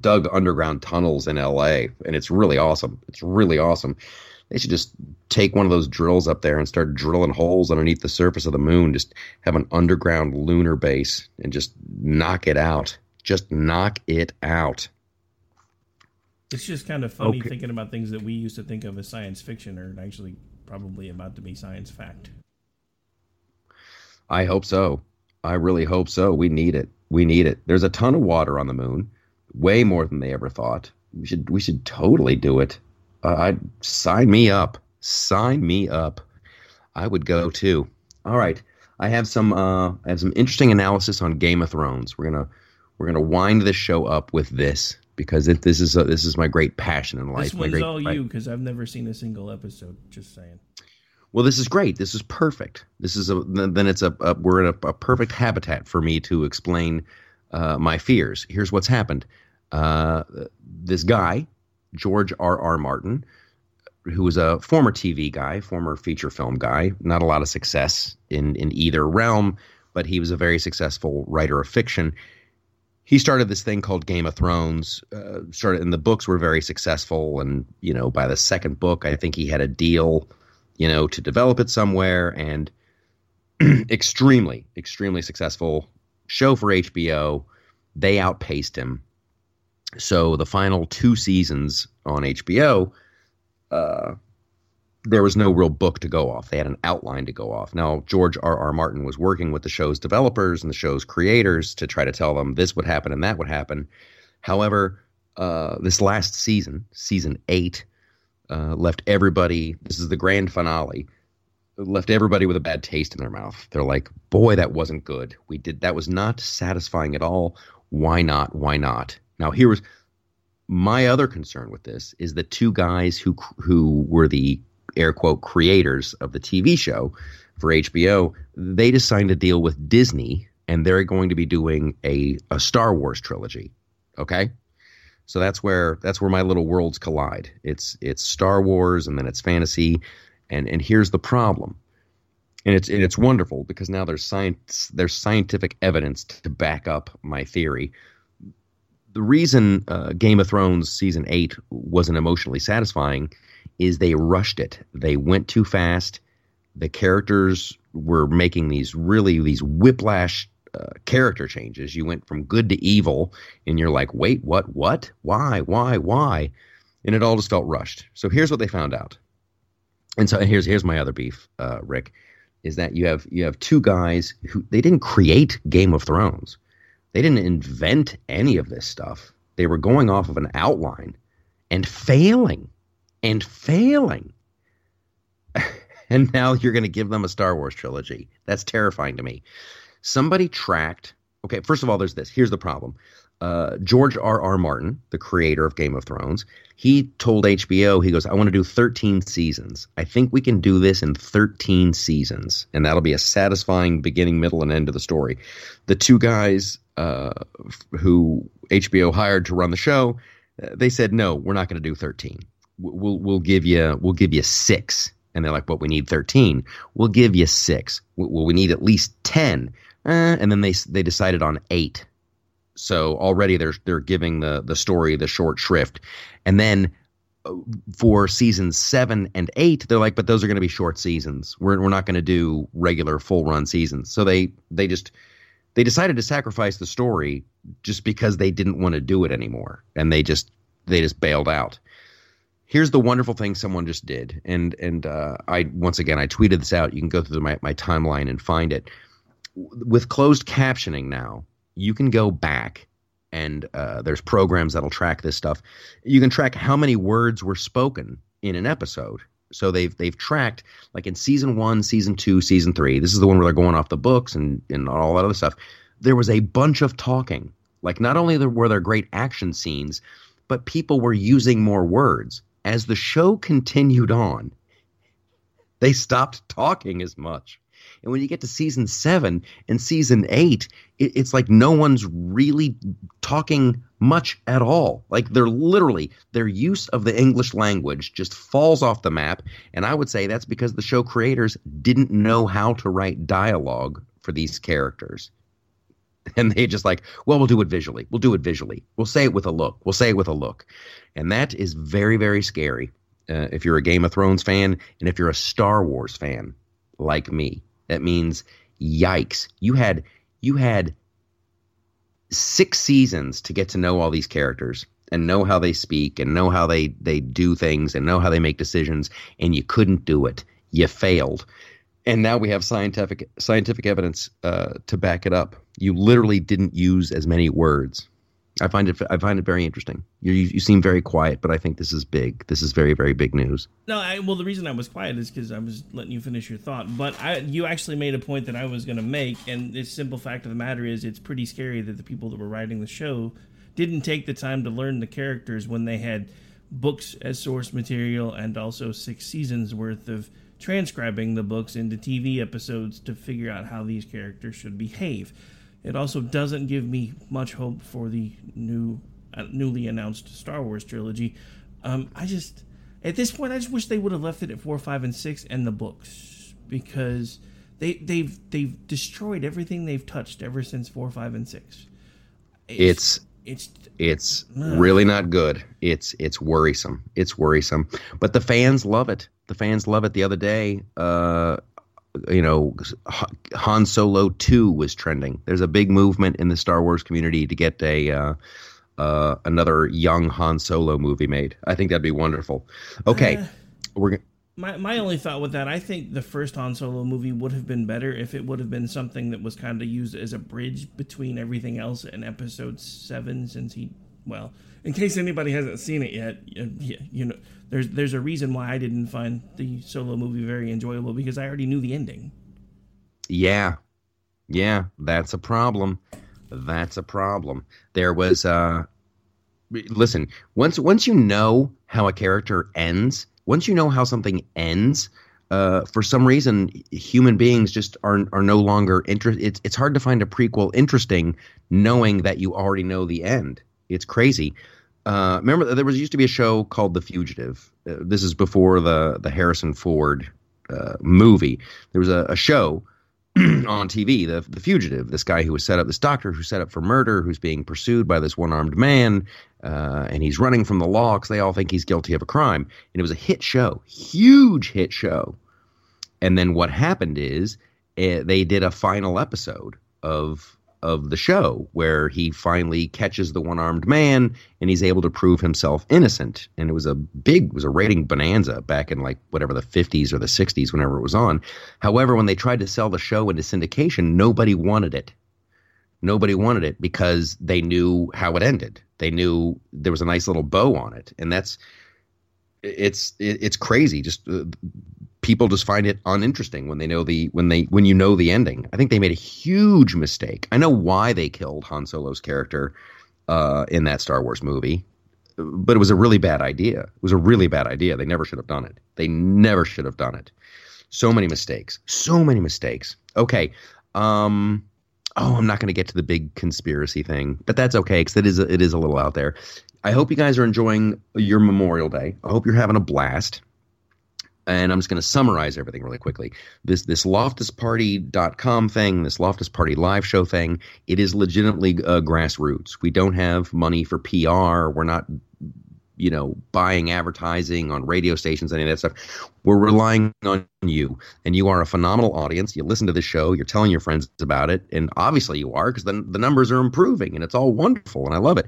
G: dug underground tunnels in L.A. and it's really awesome. It's really awesome. They should just take one of those drills up there and start drilling holes underneath the surface of the moon. Just have an underground lunar base and just knock it out. Just knock it out.
H: It's just kind of funny
G: Okay.
H: thinking about things that we used to think of as science fiction are actually probably about to be science fact.
G: I hope so. I really hope so. We need it. We need it. There's a ton of water on the moon, way more than they ever thought. We should we should totally do it. Uh, I'd sign me up. Sign me up. I would go too. All right. I have some uh, I have some interesting analysis on Game of Thrones. We're gonna we're gonna wind this show up with this because it, this is a, this is my great passion in life.
H: This one's
G: great,
H: all you because I've never seen a single episode. Just saying.
G: well, this is great. This is perfect. This is a then then it's a, a we're in a, a perfect habitat for me to explain uh, my fears. Here's what's happened. Uh, this guy, George R. R. Martin, who was a former TV guy, former feature film guy, not a lot of success in in either realm, but he was a very successful writer of fiction. He started this thing called Game of Thrones. Uh, started, and the books were very successful. And you know, by the second book, I think he had a deal, you know, to develop it somewhere. And [clears throat] extremely, extremely successful show for HBO. They outpaced him So the final two seasons on HBO, uh, there was no real book to go off. They had an outline to go off. Now, George R. R. Martin was working with the show's developers and the show's creators to try to tell them this would happen and that would happen. However, uh, this last season, season eight, uh, left everybody. This is the grand finale. Left everybody with a bad taste in their mouth. They're like, "Boy, that wasn't good. We did that was not satisfying at all. Why not? Why not?" Now, here was my other concern with this: is the two guys who who were the air quote creators of the TV show for HBO. They just signed a deal with Disney, and they're going to be doing a a Star Wars trilogy. Okay, so that's where that's where my little worlds collide. It's it's Star Wars and then it's fantasy, and and here's the problem. And it's and it's wonderful because now there's science there's scientific evidence to back up my theory. The reason uh, Game of Thrones season eight wasn't emotionally satisfying is they rushed it. They went too fast. The characters were making these really these whiplash uh, character changes. You went from good to evil, and you're like, wait, what, what, why, why, why, and it all just felt rushed. So here's what they found out, and so here's here's my other beef, uh, Rick, is that you have you have two guys who they didn't create Game of Thrones, they didn't invent any of this stuff. They were going off of an outline and failing, and failing. [laughs] and now you're going to give them a Star Wars trilogy. That's terrifying to me somebody tracked. Okay, first of all, there's this. Here's the problem. Uh, George R. R. Martin, the creator of Game of Thrones, he told HBO, he goes, I want to do 13 seasons. I think we can do this in 13 seasons, and that'll be a satisfying beginning, middle, and end of the story. The two guys uh, who HBO hired to run the show, uh, they said, no, we're not going to do 13. We'll we'll give you we'll give you six, and they're like, but we need 13. We'll give you six. Well, we need at least 10 eh, and then they they decided on eight. So already they're they're giving the the story the short shrift, and then uh, for seasons seven and eight, they're like, but those are going to be short seasons. We're we're not going to do regular full run seasons. So they they just they decided to sacrifice the story just because they didn't want to do it anymore, and they just they just bailed out. Here's the wonderful thing someone just did, and and uh, I once again I tweeted this out. You can go through my my timeline and find it with closed captioning now, you can go back and uh, there's programs that'll track this stuff. You can track how many words were spoken in an episode. So they've they've tracked like in season one, season two, season three. This is the one where they're going off the books and and all that other stuff. There was a bunch of talking. Like not only were there great action scenes, but people were using more words as the show continued on. They stopped talking as much. And when you get to season seven and season eight, it, it's like no one's really talking much at all. Like they're literally, their use of the English language just falls off the map. And I would say that's because the show creators didn't know how to write dialogue for these characters. [laughs] And they just like, well, we'll do it visually. We'll do it visually. We'll say it with a look. We'll say it with a look. And that is very, very scary. Uh, if you're a Game of Thrones fan and if you're a Star Wars fan like me. That means yikes. You had you had six seasons to get to know all these characters and know how they speak and know how they they do things and know how they make decisions and you couldn't do it. You failed. And now we have scientific scientific evidence uh, to back it up. You literally didn't use as many words I find it I find it very interesting. You, you seem very quiet, but I think this is big. This is very very big news.
H: No, I, well the reason I was quiet is because I was letting you finish your thought. But I, you actually made a point that I was going to make, and the simple fact of the matter is, it's pretty scary that the people that were writing the show didn't take the time to learn the characters when they had books as source material and also six seasons worth of transcribing the books into TV episodes to figure out how these characters should behave. It also doesn't give me much hope for the new, uh, newly announced Star Wars trilogy. Um, I just, at this point, I just wish they would have left it at four, five, and six and the books because they they've they've destroyed everything they've touched ever since four, five, and six.
G: It's it's it's, it's really not good. It's it's worrisome. It's worrisome. But the fans love it. The fans love it. The other day, uh, you know, Han Solo 2 was trending. There's a big movement in the Star Wars community to get a uh, uh, another young Han Solo movie made. I think that'd be wonderful. Okay,
H: Uh,
G: we're gonna.
H: My my only thought with that, I think the first Han Solo movie would have been better if it would have been something that was kind of used as a bridge between everything else in Episode Seven, since he, well, in case anybody hasn't seen it yet, yeah, you know, there's there's a reason why I didn't find the Solo movie very enjoyable because I already knew the ending.
G: Yeah, yeah, that's a problem. That's a problem. There was uh listen, once once you know how a character ends, once you know how something ends, uh, for some reason, human beings just are are no longer interested. It's it's hard to find a prequel interesting, knowing that you already know the end. It's crazy. Uh, remember, there was used to be a show called The Fugitive. Uh, this is before the the Harrison Ford uh, movie. There was a, a show [clears throat] on TV, the the fugitive, this guy who was set up, this doctor who's set up for murder, who's being pursued by this one armed man, uh, and he's running from the law because they all think he's guilty of a crime. And it was a hit show, huge hit show. And then what happened is uh, they did a final episode of of the show where he finally catches the one armed man and he's able to prove himself innocent. And it was a big, was a rating bonanza back in like whatever the 50s or the 60s, whenever it was on. However, when they tried to sell the show into syndication, nobody wanted it. Nobody wanted it because they knew how it ended. They knew there was a nice little bow on it. And that's, it's, it's crazy. Just uh, people just find it uninteresting when they know the when they when you know the ending. I think they made a huge mistake. I know why they killed Han Solo's character uh, in that Star Wars movie, but it was a really bad idea. It was a really bad idea. They never should have done it. They never should have done it. So many mistakes. So many mistakes. Okay. Um oh, I'm not going to get to the big conspiracy thing, but that's okay because it is it is a little out there. I hope you guys are enjoying your Memorial Day. I hope you're having a blast and I'm just going to summarize everything really quickly. This this loftusparty.com thing, this Loftus Party live show thing, it is legitimately uh, grassroots. We don't have money for PR. We're not you know buying advertising on radio stations any of that stuff we're relying on you and you are a phenomenal audience you listen to the show you're telling your friends about it and obviously you are because then the numbers are improving and it's all wonderful and i love it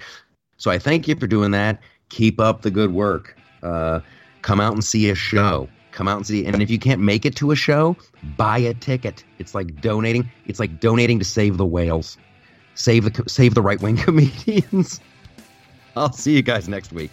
G: so i thank you for doing that keep up the good work uh, come out and see a show come out and see. And if you can't make it to a show buy a ticket. It's like donating. It's like donating to save the whales. Save the save the right wing [laughs] comedians. I'll see you guys next week